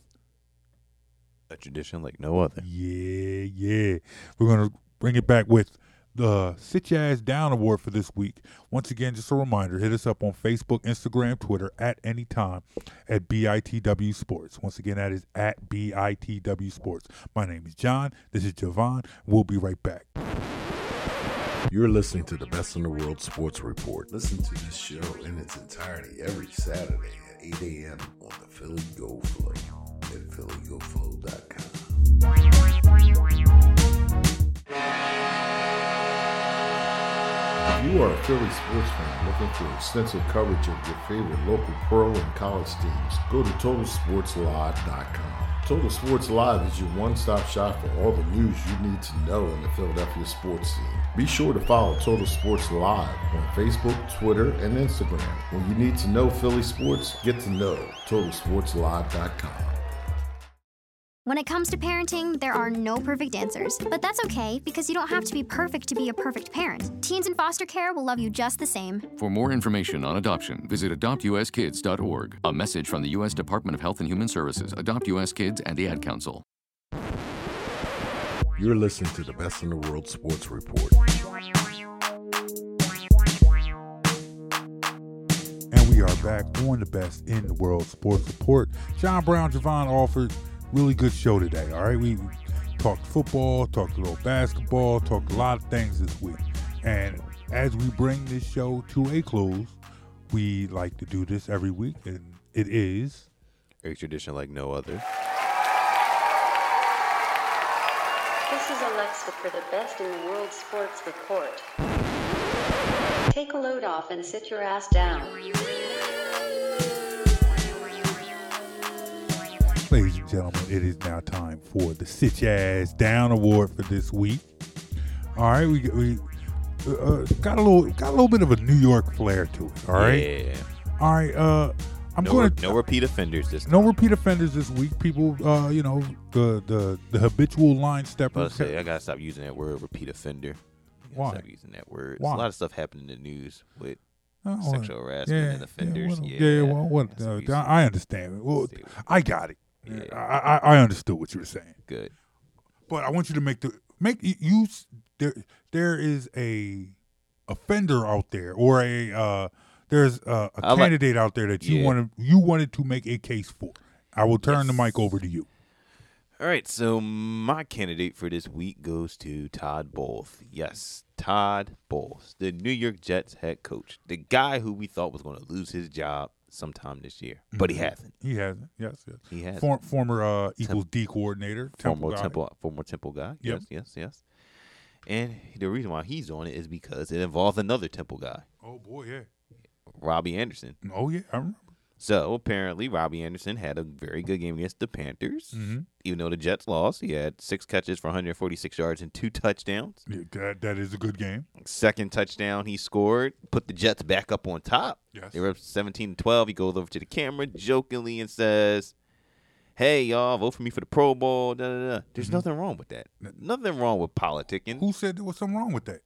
Speaker 5: A tradition like no other.
Speaker 2: yeah, yeah. We're gonna bring it back with the Sit Your Ass Down Award for this week. Once again, just a reminder: hit us up on Facebook, Instagram, Twitter at any time at BITW Sports. Once again, that is at BITW Sports. My name is John. This is Javon. We'll be right back.
Speaker 1: You're listening to the Best in the World Sports Report. Listen to this show in its entirety every Saturday at 8 a.m. on the Philly Go Flow at phillygoflow.com. If you are a Philly sports fan looking for extensive coverage of your favorite local pro and college teams, go to TotalSportsLive.com. Total Sports Live is your one-stop shop for all the news you need to know in the Philadelphia sports scene. Be sure to follow Total Sports Live on Facebook, Twitter, and Instagram. When you need to know Philly sports, get to know TotalSportsLive.com.
Speaker 8: When it comes to parenting, there are no perfect answers. But that's okay because you don't have to be perfect to be a perfect parent. Teens in foster care will love you just the same.
Speaker 9: For more information on adoption, visit adoptuskids.org. A message from the U.S. Department of Health and Human Services, Adopt U.S. Kids, and the Ad Council.
Speaker 1: You're listening to the Best in the World Sports Report.
Speaker 2: And we are back on the best in the world sports report. John Brown, Javon Alford, really good show today. All right, we talked football, talked a little basketball, talked a lot of things this week. And as we bring this show to a close, we like to do this every week, and it is
Speaker 5: A tradition like no other.
Speaker 10: This is Alexa for the Best in the World Sports Report. Take a load off and sit your ass down.
Speaker 2: Ladies and gentlemen, it is now time for the Sit Your Ass Down Award for this week. All right, we we uh, uh, got a little got a little bit of a New York flair to it. All right,
Speaker 5: Yeah.
Speaker 2: all right. Uh, I'm
Speaker 5: no,
Speaker 2: going
Speaker 5: no repeat offenders this time.
Speaker 2: no repeat offenders this week. People, uh, you know, the the the habitual line steppers.
Speaker 5: say, I gotta stop using that word repeat offender. I
Speaker 2: Why?
Speaker 5: Stop using that word.
Speaker 2: Why?
Speaker 5: There's a lot of stuff happening in the news with
Speaker 2: well,
Speaker 5: sexual harassment and offenders.
Speaker 2: well,
Speaker 5: Yeah,
Speaker 2: well, what? Uh. I understand. Well, I got it.
Speaker 5: Yeah.
Speaker 2: I, I I understood what you were saying.
Speaker 5: Good.
Speaker 2: But I want you to make the make you there. There is a offender out there, or a uh, there's a
Speaker 5: like-
Speaker 2: candidate out there that you
Speaker 5: Yeah.
Speaker 2: wanted you wanted to make a case for. I will turn the mic over to you.
Speaker 5: All right, so my candidate for this week goes to Todd Bowles. Yes, Todd Bowles, the New York Jets head coach, the guy who we thought was going to lose his job sometime this year, but he hasn't.
Speaker 2: He hasn't. Yes, yes.
Speaker 5: He hasn't.
Speaker 2: For, former uh, Eagles D coordinator, Temple
Speaker 5: former
Speaker 2: guy.
Speaker 5: Temple, former Temple guy.
Speaker 2: Yep.
Speaker 5: Yes, yes, yes. And the reason why he's on it is because it involves another Temple guy,
Speaker 2: Oh boy, yeah.
Speaker 5: Robbie Anderson.
Speaker 2: Oh yeah, I remember.
Speaker 5: So apparently, Robbie Anderson had a very good game against the Panthers.
Speaker 2: Mhm.
Speaker 5: Even though the Jets lost, he had six catches for 146 yards and two touchdowns.
Speaker 2: Yeah, that that is a good game.
Speaker 5: Second touchdown he scored, put the Jets back up on top.
Speaker 2: Yes.
Speaker 5: They were up 17 12. He goes over to the camera jokingly and says, Hey, y'all, vote for me for the Pro Bowl. Da, da, da. There's nothing wrong with that. Nothing wrong with politicking.
Speaker 2: Mm-hmm. Who said there was something wrong with that?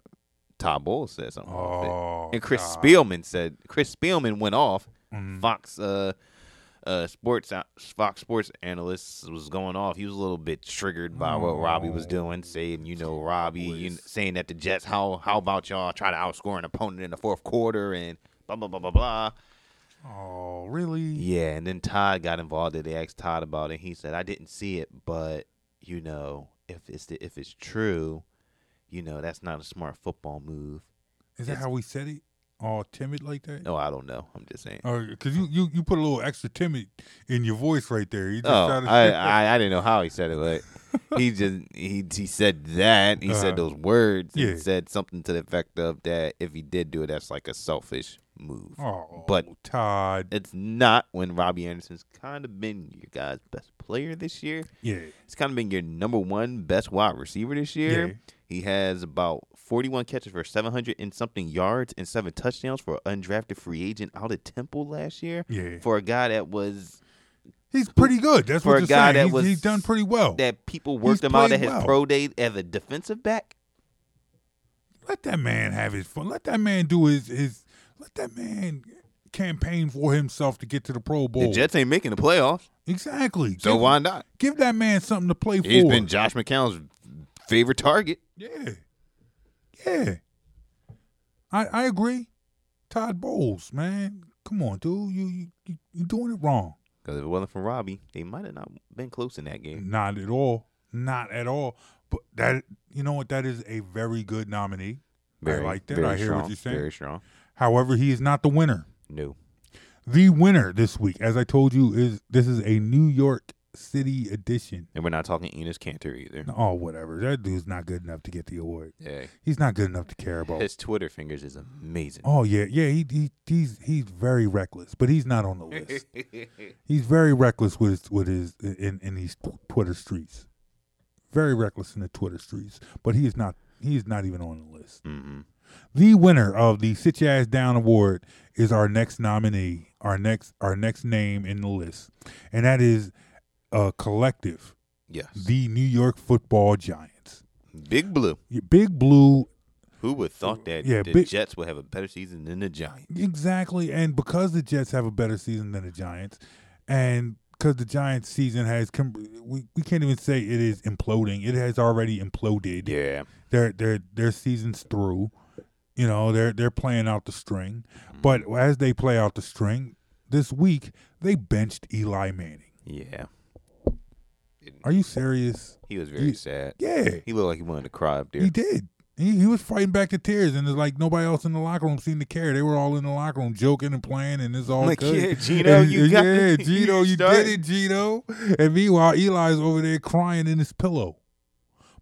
Speaker 5: Todd Bowles said something.
Speaker 2: Oh,
Speaker 5: And Chris
Speaker 2: God.
Speaker 5: Spielman said, Chris Spielman went off.
Speaker 2: Mhm.
Speaker 5: Fox uh, uh, sports Fox Sports analyst was going off. He was a little bit triggered by what Robbie was doing, saying, you know, Robbie, you, saying that the Jets, how how about y'all try to outscore an opponent in the fourth quarter and blah blah blah blah blah.
Speaker 2: Oh, really?
Speaker 5: Yeah, and then Todd got involved. and They asked Todd about it. He said, "I didn't see it, but you know, if it's the, if it's true, you know, that's not a smart football move."
Speaker 2: Is that
Speaker 5: It's-
Speaker 2: how we said it? All timid like that?
Speaker 5: No, I don't know. I'm just saying.
Speaker 2: Because you, you, you put a little extra timid in your voice right there. You just
Speaker 5: Oh, I. I I didn't know how he said it, but (laughs) he just he he said that he
Speaker 2: Uh-huh.
Speaker 5: said those words
Speaker 2: Yeah.
Speaker 5: and said something to the effect of that if he did do it, that's like a selfish move.
Speaker 2: Oh,
Speaker 5: but
Speaker 2: Todd,
Speaker 5: it's not when Robbie Anderson's kind of been your guys' best player this year.
Speaker 2: Yeah.
Speaker 5: It's kind of been your number one best wide receiver this year.
Speaker 2: Yeah.
Speaker 5: He has about 41 catches for 700 and something yards and seven touchdowns for an undrafted free agent out of Temple last year.
Speaker 2: Yeah.
Speaker 5: For a guy that was
Speaker 2: He's pretty good. That's
Speaker 5: for
Speaker 2: what
Speaker 5: a
Speaker 2: you're
Speaker 5: guy
Speaker 2: saying.
Speaker 5: that
Speaker 2: he's,
Speaker 5: was
Speaker 2: he's done pretty well.
Speaker 5: That people worked
Speaker 2: He's
Speaker 5: him out at his
Speaker 2: well.
Speaker 5: pro day as a defensive back.
Speaker 2: Let that man have his fun. Let that man do his his. Let that man campaign for himself to get to the Pro Bowl.
Speaker 5: The Jets ain't making the playoffs.
Speaker 2: Exactly.
Speaker 5: So
Speaker 2: Give-
Speaker 5: why not?
Speaker 2: Give that man something to play
Speaker 5: He's
Speaker 2: for.
Speaker 5: He's been Josh McCown's favorite target.
Speaker 2: Yeah. Yeah. I I agree. Todd Bowles, man. Come on, dude. You you you doing it wrong.
Speaker 5: Because if it wasn't for Robbie, they might have not been close in that game.
Speaker 2: Not at all. Not at all. But that you know what? That is a very good nominee.
Speaker 5: Very,
Speaker 2: I like that.
Speaker 5: very
Speaker 2: I hear
Speaker 5: strong,
Speaker 2: what you're saying.
Speaker 5: Very strong.
Speaker 2: However, he is not the winner.
Speaker 5: No.
Speaker 2: The winner this week, as I told you, is this is a New York City edition.
Speaker 5: And we're not talking Enes Kanter either.
Speaker 2: Oh, whatever. That dude's not good enough to get the award.
Speaker 5: Yeah.
Speaker 2: He's not good enough to care about.
Speaker 5: His Twitter fingers is amazing.
Speaker 2: Oh yeah, yeah. He, he he's he's very reckless, but he's not on the list. (laughs) he's very reckless with his, with his in in these Twitter streets. Very reckless in the Twitter streets, but he is not. He is not even on the list.
Speaker 5: Mhm.
Speaker 2: The winner of the Sit Your Ass Down Award is our next nominee, our next our next name in the list, and that is a collective.
Speaker 5: Yes.
Speaker 2: The New York Football Giants.
Speaker 5: Big Blue.
Speaker 2: Yeah, Big Blue
Speaker 5: Who would thought that
Speaker 2: Yeah,
Speaker 5: the
Speaker 2: big-
Speaker 5: Jets would have a better season than the Giants?
Speaker 2: Exactly, and because the Jets have a better season than the Giants, and because the Giants' season has we we can't even say it is imploding. It has already imploded.
Speaker 5: Yeah.
Speaker 2: their their their season's through. You know they're they're playing out the string, mm-hmm. but as they play out the string this week, they benched Eli Manning.
Speaker 5: Yeah.
Speaker 2: Are you serious?
Speaker 5: He was very
Speaker 2: You-
Speaker 5: sad.
Speaker 2: Yeah.
Speaker 5: He looked like he wanted to cry up there.
Speaker 2: He did. He, he was fighting back the tears, and it's like nobody else in the locker room seemed to care. They were all in the locker room joking and playing, and it's all
Speaker 5: Like,
Speaker 2: good.
Speaker 5: yeah, Geno,
Speaker 2: And-
Speaker 5: you
Speaker 2: and
Speaker 5: got
Speaker 2: yeah, (laughs)
Speaker 5: it.
Speaker 2: Geno,
Speaker 5: You
Speaker 2: you
Speaker 5: started.
Speaker 2: did it, Geno. And meanwhile, Eli's over there crying in his pillow.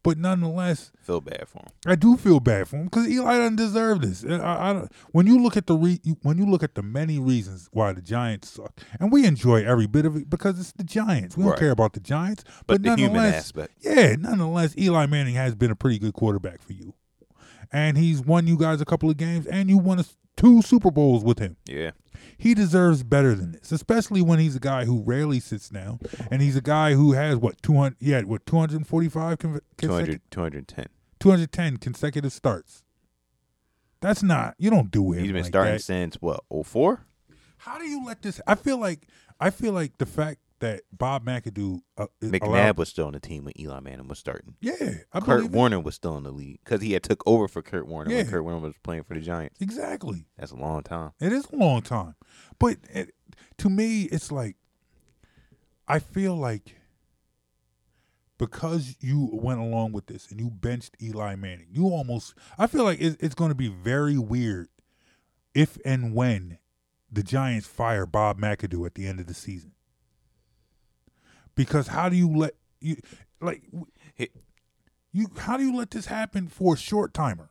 Speaker 2: But nonetheless,
Speaker 5: Feel bad for him.
Speaker 2: I do feel bad for him because Eli doesn't deserve this. I, I, when you look at the re, when you look at the many reasons why the Giants suck, and we enjoy every bit of it because it's the Giants. We don't care about the Giants,
Speaker 5: But
Speaker 2: but,
Speaker 5: the
Speaker 2: nonetheless,
Speaker 5: aspect.
Speaker 2: yeah, nonetheless, Eli Manning has been a pretty good quarterback for you, and he's won you guys a couple of games, and you won us two Super Bowls with him.
Speaker 5: Yeah.
Speaker 2: He deserves better than this, especially when he's a guy who rarely sits down, and he's a guy who has what two hundred, he had what two hundred and forty five
Speaker 5: 200, 210.
Speaker 2: 210 consecutive starts. That's not. You don't do it.
Speaker 5: He's been
Speaker 2: like
Speaker 5: starting
Speaker 2: that.
Speaker 5: since what, 04?
Speaker 2: How do you let this? I feel like I feel like the fact that Bob McAdoo uh,
Speaker 5: McNabb
Speaker 2: allowed-
Speaker 5: was still on the team when Eli Manning was starting.
Speaker 2: Yeah, I
Speaker 5: Kurt
Speaker 2: it.
Speaker 5: Warner was still in the league because he had took over for Kurt Warner when Kurt Warner was playing for the Giants.
Speaker 2: exactly.
Speaker 5: That's a long time.
Speaker 2: It is a long time, but it, to me, it's like I feel like because you went along with this and you benched Eli Manning, you almost. I feel like it's, it's going to be very weird if and when the Giants fire Bob McAdoo at the end of the season. Because how do you let you like you? How do you let this happen for a short timer?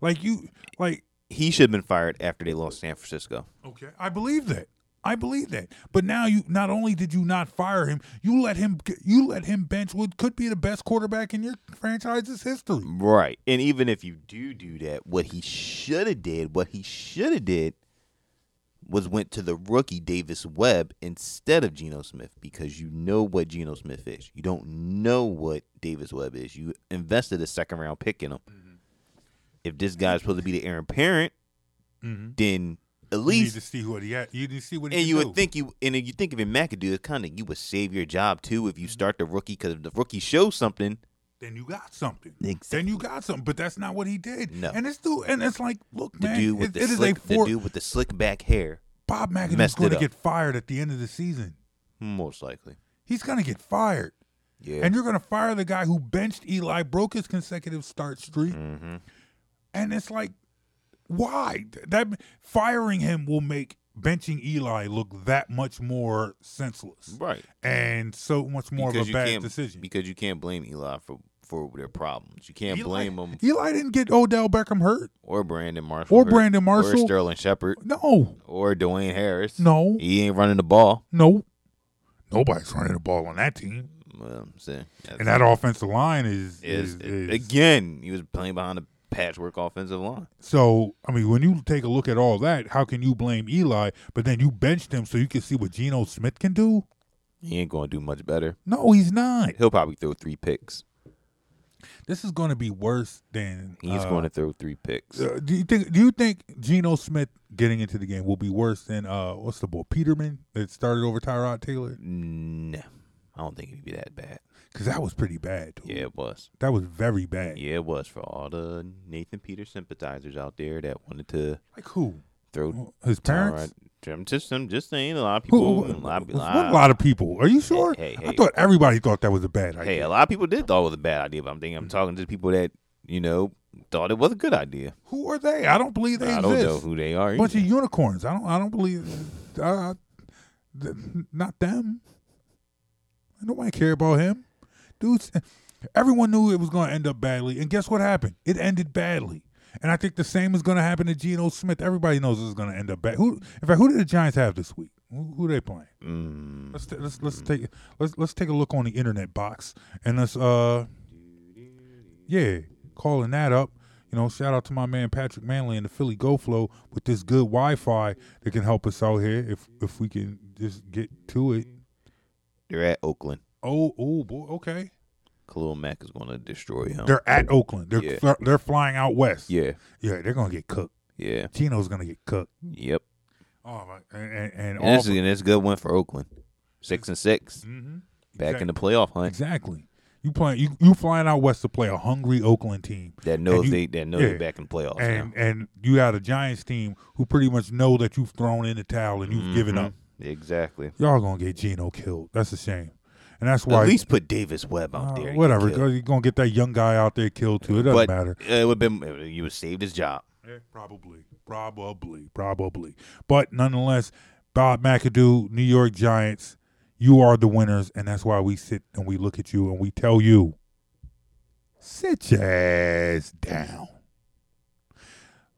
Speaker 2: Like you, like
Speaker 5: He should have been fired after they lost San Francisco.
Speaker 2: Okay, I believe that. I believe that. But now you not only did you not fire him, you let him you let him bench what could be the best quarterback in your franchise's history.
Speaker 5: Right. And even if you do do that, what he should have did, what he should have did was went to the rookie Davis Webb instead of Geno Smith because you know what Geno Smith is. You don't know what Davis Webb is. You invested a second round pick in him. Mm-hmm. If this guy's supposed to be the heir apparent, mm-hmm. then at
Speaker 2: you
Speaker 5: least
Speaker 2: need to see what he had. You need to see what he
Speaker 5: and you
Speaker 2: do.
Speaker 5: would think you and if you think if in McAdoo, it's kind of you would save your job too if you mm-hmm. start the rookie because if the rookie shows something,
Speaker 2: then you got something.
Speaker 5: Exactly.
Speaker 2: Then you got something. But that's not what he did.
Speaker 5: No.
Speaker 2: And it's dude, and it's like, look,
Speaker 5: the
Speaker 2: man,
Speaker 5: dude with
Speaker 2: it,
Speaker 5: the
Speaker 2: it is
Speaker 5: slick,
Speaker 2: a four.
Speaker 5: the dude with the slick back hair,
Speaker 2: Bob McAdoo's going to get fired at the end of the season.
Speaker 5: most likely.
Speaker 2: He's going to get fired.
Speaker 5: Yeah.
Speaker 2: And you're going to fire the guy who benched Eli, broke his consecutive start streak.
Speaker 5: Mm-hmm.
Speaker 2: And it's like, why? That firing him will make benching Eli look that much more senseless,
Speaker 5: Right.
Speaker 2: And so much more
Speaker 5: because
Speaker 2: of a bad decision.
Speaker 5: Because you can't blame Eli for for their problems. You can't blame them
Speaker 2: Eli didn't get Odell Beckham hurt.
Speaker 5: or Brandon Marshall
Speaker 2: Or
Speaker 5: hurt,
Speaker 2: Brandon Marshall, or
Speaker 5: Sterling Shepard
Speaker 2: No,
Speaker 5: or Dwayne Harris.
Speaker 2: No.
Speaker 5: he ain't running the ball.
Speaker 2: no, nobody's running the ball on that team.
Speaker 5: Well, see, that's-
Speaker 2: And that offensive line is
Speaker 5: is,
Speaker 2: is, is
Speaker 5: again he was playing behind a patchwork offensive line.
Speaker 2: So, I mean, when you take a look at all that, how can you blame Eli? But then you benched him so you can see what Geno Smith can do?
Speaker 5: He ain't going to do much better.
Speaker 2: No, he's not.
Speaker 5: He'll probably throw three picks.
Speaker 2: This is going to be worse than.
Speaker 5: He's
Speaker 2: uh,
Speaker 5: going to throw three picks.
Speaker 2: Uh, do you think? Do you think Geno Smith getting into the game will be worse than uh, what's the boy Peterman that started over Tyrod Taylor?
Speaker 5: No, I don't think it'd be that bad.
Speaker 2: Because that was pretty bad. Dude.
Speaker 5: Yeah, it was.
Speaker 2: That was very bad.
Speaker 5: Yeah, it was for all the Nathan Peter sympathizers out there that wanted to
Speaker 2: Like who?
Speaker 5: throw
Speaker 2: His parents?
Speaker 5: Tyrod- I'm just, I'm just saying, a lot of people,
Speaker 2: Who-
Speaker 5: a lot, of-
Speaker 2: what a lot of people. Are you sure?
Speaker 5: hey,
Speaker 2: I
Speaker 5: hey.
Speaker 2: thought everybody thought that was a bad idea.
Speaker 5: Hey, a lot of people did thought it was a bad idea, but I'm thinking I'm talking to people that you know thought it was a good idea.
Speaker 2: Who are they? I don't believe they
Speaker 5: I
Speaker 2: exist.
Speaker 5: don't know who they are.
Speaker 2: A bunch of unicorns. I don't. I don't believe. Uh, not them. Nobody care about him, dudes. Everyone knew it was going to end up badly, and guess what happened? It ended badly. And I think the same is going to happen to Geno Smith. Everybody knows this is going to end up bad. Who, in fact, who did the Giants have this week? Who, who they playing?
Speaker 5: Mm,
Speaker 2: Let's ta- let's let's take let's let's take a look on the internet box and let's uh yeah calling that up. You know, shout out to my man Patrick Manley and the Philly Go Flow with this good Wi-Fi that can help us out here if if we can just get to it.
Speaker 5: They're at Oakland.
Speaker 2: Oh oh boy, okay.
Speaker 5: Khalil Mack is going to destroy him.
Speaker 2: They're at Oakland. They're
Speaker 5: Yeah.
Speaker 2: fl- they're flying out west.
Speaker 5: yeah,
Speaker 2: yeah, they're gonna get cooked.
Speaker 5: yeah,
Speaker 2: Tino's gonna get cooked.
Speaker 5: yep.
Speaker 2: Oh my, and and, and,
Speaker 5: And this, is,
Speaker 2: Auburn-
Speaker 5: and it's a good one for Oakland. Six and 6
Speaker 2: Mhm.
Speaker 5: back in the playoff hunt.
Speaker 2: exactly. You playing you you flying out west to play a hungry Oakland team
Speaker 5: That knows
Speaker 2: you-
Speaker 5: they that know
Speaker 2: yeah.
Speaker 5: they're back in playoffs
Speaker 2: and
Speaker 5: now.
Speaker 2: and you got a Giants team who pretty much know that you've thrown in the towel and you've given
Speaker 5: Mhm.
Speaker 2: up.
Speaker 5: Exactly.
Speaker 2: Y'all gonna get Geno killed. That's a shame, and that's why.
Speaker 5: At least put Davis Webb out
Speaker 2: uh,
Speaker 5: there.
Speaker 2: whatever, you're gonna get that young guy out there killed too. It doesn't
Speaker 5: but
Speaker 2: matter.
Speaker 5: It would have been you would saved his job.
Speaker 2: Yeah, probably, probably, probably. But nonetheless, Bob McAdoo, New York Giants, you are the winners, and that's why we sit and we look at you and we tell you, sit your ass down.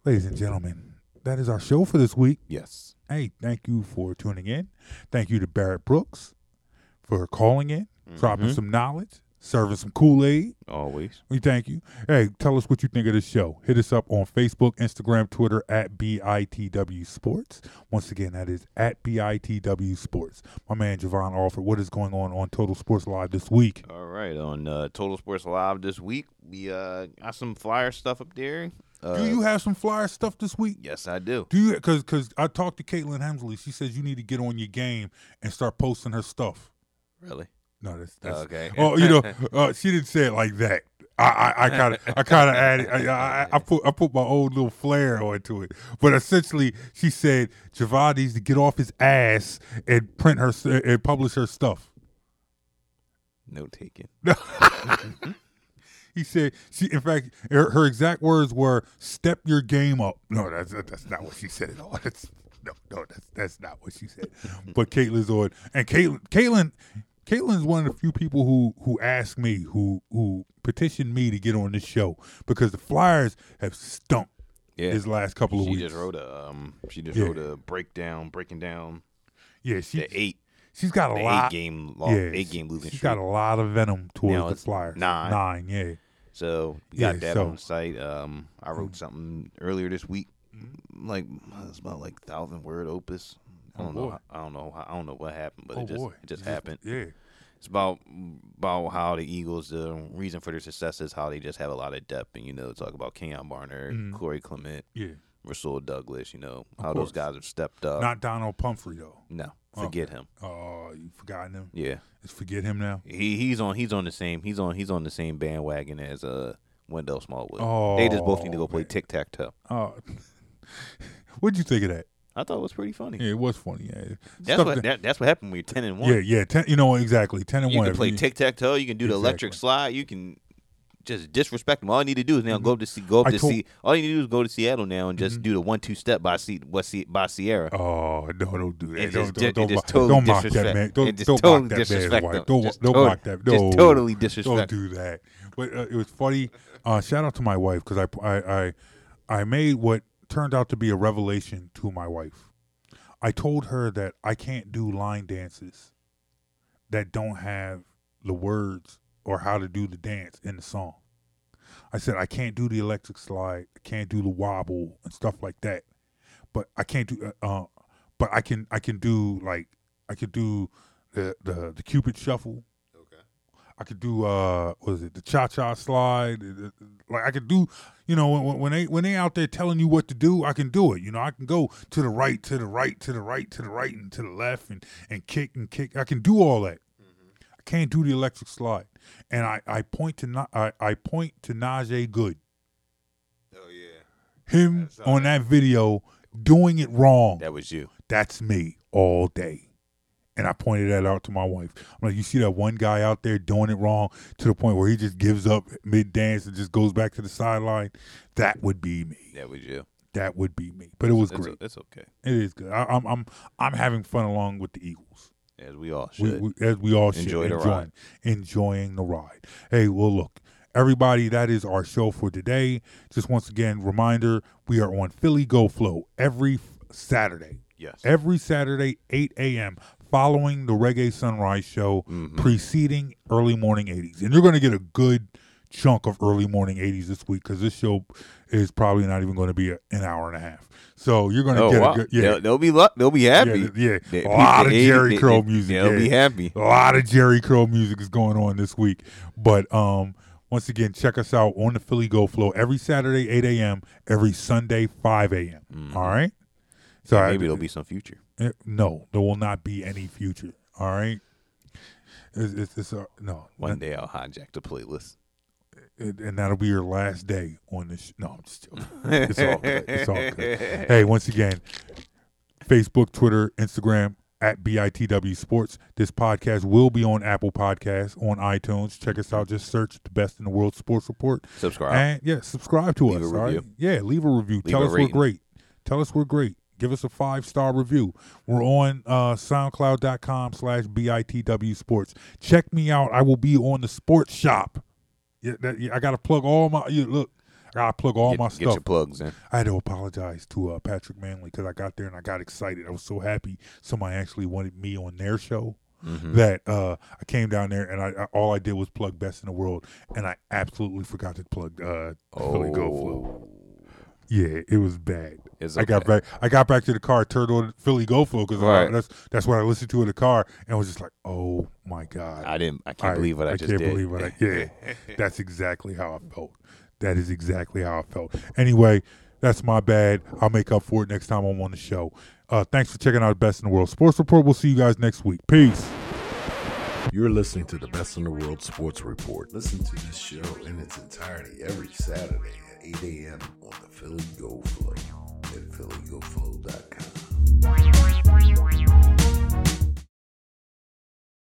Speaker 2: Ladies and gentlemen, that is our show for this week.
Speaker 5: Yes.
Speaker 2: Hey, thank you for tuning in. Thank you to Barrett Brooks for calling in, dropping
Speaker 5: Mhm.
Speaker 2: some knowledge, serving some Kool Aid.
Speaker 5: Always.
Speaker 2: We thank you. Hey, tell us what you think of this show. Hit us up on Facebook, Instagram, Twitter at BITW Sports. Once again, that is at BITW Sports. My man Javon Alford, what is going on on Total Sports Live this week?
Speaker 5: All right, on uh, Total Sports Live this week, we uh, got some flyer stuff up there. Uh,
Speaker 2: Do you have some flyer stuff this week?
Speaker 5: Yes, I do.
Speaker 2: Do you? Because because I talked to Caitlin Hemsley. She says you need to get on your game and start posting her stuff.
Speaker 5: Really?
Speaker 2: No, that's, that's
Speaker 5: Okay. (laughs)
Speaker 2: Oh, you know, (laughs) uh, she didn't say it like that. I I kind of I kind of added. I, I, I put I put my own little flair onto it. But essentially, she said Javon needs to get off his ass and print her and publish her stuff.
Speaker 5: Note taken. (laughs)
Speaker 2: He said she. In fact, her, her exact words were "step your game up." No, that's that's not what she said at all. (laughs) That's no, no, that's that's not what she said. But Caitlin's on, and Caitlin, Caitlin, Caitlin's one of the few people who who asked me, who who petitioned me to get on this show because the Flyers have stunk
Speaker 5: Yeah.
Speaker 2: his last couple of
Speaker 5: she
Speaker 2: weeks.
Speaker 5: just wrote a um, she just
Speaker 2: Yeah.
Speaker 5: wrote a breakdown, breaking down
Speaker 2: yeah, she
Speaker 5: the eight.
Speaker 2: she's got a lot.
Speaker 5: eight game lo-
Speaker 2: yeah,
Speaker 5: eight game losing
Speaker 2: She's
Speaker 5: streak.
Speaker 2: got a lot of venom towards
Speaker 5: Now
Speaker 2: the Flyers.
Speaker 5: nine.
Speaker 2: nine, yeah.
Speaker 5: So we got
Speaker 2: Yeah,
Speaker 5: that
Speaker 2: so-
Speaker 5: on site. Um, I wrote something earlier this week, like it's about like thousand word opus. I
Speaker 2: Oh,
Speaker 5: don't
Speaker 2: boy.
Speaker 5: know. how- I don't know. how- I don't know what happened, but
Speaker 2: oh
Speaker 5: it just
Speaker 2: boy,
Speaker 5: it just happened.
Speaker 2: Yeah.
Speaker 5: It's about about how the Eagles. The reason for their success is how they just have a lot of depth, and you know, talk about Kenjon Barner,
Speaker 2: Mhm.
Speaker 5: Corey Clement,
Speaker 2: Yeah.
Speaker 5: Rasul Douglas. You know
Speaker 2: Of
Speaker 5: how
Speaker 2: course.
Speaker 5: those guys have stepped up.
Speaker 2: Not Donnel Pumphrey though.
Speaker 5: no, forget
Speaker 2: Okay.
Speaker 5: him.
Speaker 2: Oh, you forgotten him?
Speaker 5: Yeah,
Speaker 2: Let's forget him now.
Speaker 5: he he's on he's on the same he's on he's on the same bandwagon as uh Wendell Smallwood.
Speaker 2: Oh,
Speaker 5: they just both need to go play tic tac toe.
Speaker 2: Oh, (laughs) what'd you think of that?
Speaker 5: I thought it was pretty funny.
Speaker 2: Yeah, it was funny. Yeah,
Speaker 5: That's
Speaker 2: Stuff
Speaker 5: what
Speaker 2: that-
Speaker 5: that, that's what happened when you're ten and one.
Speaker 2: yeah, yeah. Ten, you know exactly. Ten and
Speaker 5: you
Speaker 2: one.
Speaker 5: You can play tic tac toe. You can do the electric slide. You can just disrespect him. All I need to do is now go up to see go up
Speaker 2: I
Speaker 5: to
Speaker 2: told-
Speaker 5: see. All you need to do is go to Seattle now and just do the one two step by see what see by Ciara.
Speaker 2: Oh no! Don't do that! Don't
Speaker 5: just,
Speaker 2: don't,
Speaker 5: it
Speaker 2: don't,
Speaker 5: just
Speaker 2: mock-
Speaker 5: totally
Speaker 2: don't mock that
Speaker 5: disrespect-
Speaker 2: man. Don't,
Speaker 5: just
Speaker 2: don't
Speaker 5: totally
Speaker 2: mock that man's
Speaker 5: disrespect
Speaker 2: wife. Don't,
Speaker 5: Just
Speaker 2: don't
Speaker 5: tot-
Speaker 2: mock that.
Speaker 5: just
Speaker 2: No,
Speaker 5: totally
Speaker 2: Don't
Speaker 5: disrespect.
Speaker 2: do that. But uh, it was funny. Uh, shout out to my wife because I, I I I made what turned out to be a revelation to my wife. I told her that I can't do line dances that don't have the words or how to do the dance in the song. I said I can't do the electric slide, I can't do the wobble and stuff like that. But I can't do uh, uh but I can I can do like I could do the the the cupid shuffle. Okay. I could do uh what is it the cha cha slide like I could do you know when when they when they out there telling you what to do I can do it you know I can go to the right to the right to the right to the right and to the left and and kick and kick I can do all that. Can't do the electric slide, and I, I point to Na- I, I point to Najee Goode.
Speaker 5: Oh yeah,
Speaker 2: Him uh, on that video doing it wrong.
Speaker 5: that was you.
Speaker 2: That's me all day. And I pointed that out to my wife. I'm like, you see that one guy out there doing it wrong to the point where he just gives up mid dance and just goes back to the sideline? That would be me.
Speaker 5: That was you.
Speaker 2: That would be me. But it was
Speaker 5: It's,
Speaker 2: great.
Speaker 5: it's okay,
Speaker 2: It is good. I, I'm I'm I'm having fun along with the Eagles.
Speaker 5: As we all should.
Speaker 2: we, as we all should
Speaker 5: Enjoy the
Speaker 2: enjoying,
Speaker 5: ride.
Speaker 2: enjoying the ride. Hey, well, look, everybody, that is our show for today. Just once again, reminder: we are on Philly Go Flow every Saturday.
Speaker 5: Yes.
Speaker 2: every Saturday, 8 a.m. Following the Reggae Sunrise Show,
Speaker 5: Mm-hmm.
Speaker 2: preceding early morning 80s, and you're going to get a good chunk of early morning 80s this week because this show is probably not even going to be a, an hour and a half. So you're going to
Speaker 5: Oh
Speaker 2: get
Speaker 5: wow!
Speaker 2: a good, yeah,
Speaker 5: they'll, they'll be lu- they'll be happy.
Speaker 2: yeah, yeah.
Speaker 5: They-
Speaker 2: a lot of Jerry
Speaker 5: they-
Speaker 2: Crow
Speaker 5: they- (laughs)
Speaker 2: music.
Speaker 5: They'll
Speaker 2: yeah.
Speaker 5: be happy.
Speaker 2: A lot of Jerry Crow music is going on this week. But um, once again, check us out on the Philly Go Flow every Saturday, 8 a.m., every Sunday, 5 a.m. All right? So I-
Speaker 5: Mm-hmm. Maybe there'll be some future.
Speaker 2: eh, No, there will not be any future. All right? It's, it's, it's a, no.
Speaker 5: One day I'll hijack the playlist.
Speaker 2: And that'll be your last day on this. Sh- no, I'm just joking. (laughs) It's all good. It's all good. Hey, once again, Facebook, Twitter, Instagram at BITW Sports. This podcast will be on Apple Podcasts, on iTunes. Check us out. Just search the best in the world sports report.
Speaker 5: Subscribe.
Speaker 2: And yeah, subscribe to
Speaker 5: Leave
Speaker 2: us. right? Yeah, leave a review.
Speaker 5: Leave
Speaker 2: Tell
Speaker 5: a
Speaker 2: us we're great. Tell us we're great. Give us a five star review. We're on uh, SoundCloud.com slash BITW Sports. Check me out. I will be on the Sports Shop. Yeah, that, yeah, I got to plug all my. You, look, I got to plug all
Speaker 5: Get-
Speaker 2: my
Speaker 5: get
Speaker 2: stuff.
Speaker 5: your plugs in.
Speaker 2: I had to apologize to uh, Patrick Manley because I got there and I got excited. I was so happy somebody actually wanted me on their show
Speaker 5: Mm-hmm.
Speaker 2: that uh, I came down there and I, I all I did was plug Best in the World and I absolutely forgot to plug uh, Philly Go Flow. Yeah, it was bad.
Speaker 5: It's
Speaker 2: I got back. I got back to the car, turned on Philly Go Flow because
Speaker 5: Right.
Speaker 2: that's that's what I listened to in the car, and was just like, "Oh my god!"
Speaker 5: I didn't. I can't believe what I, just
Speaker 2: can't
Speaker 5: did.
Speaker 2: believe what I. (laughs) Yeah, that's exactly how I felt. That is exactly how I felt. Anyway, that's my bad. I'll make up for it next time I'm on the show. Uh, thanks for checking out Best in the World Sports Report. We'll see you guys next week. Peace.
Speaker 1: You're listening to the Best in the World Sports Report. Listen to this show in its entirety every Saturday at 8 a.m. on the Philly Go Flow at phillygoflow.com.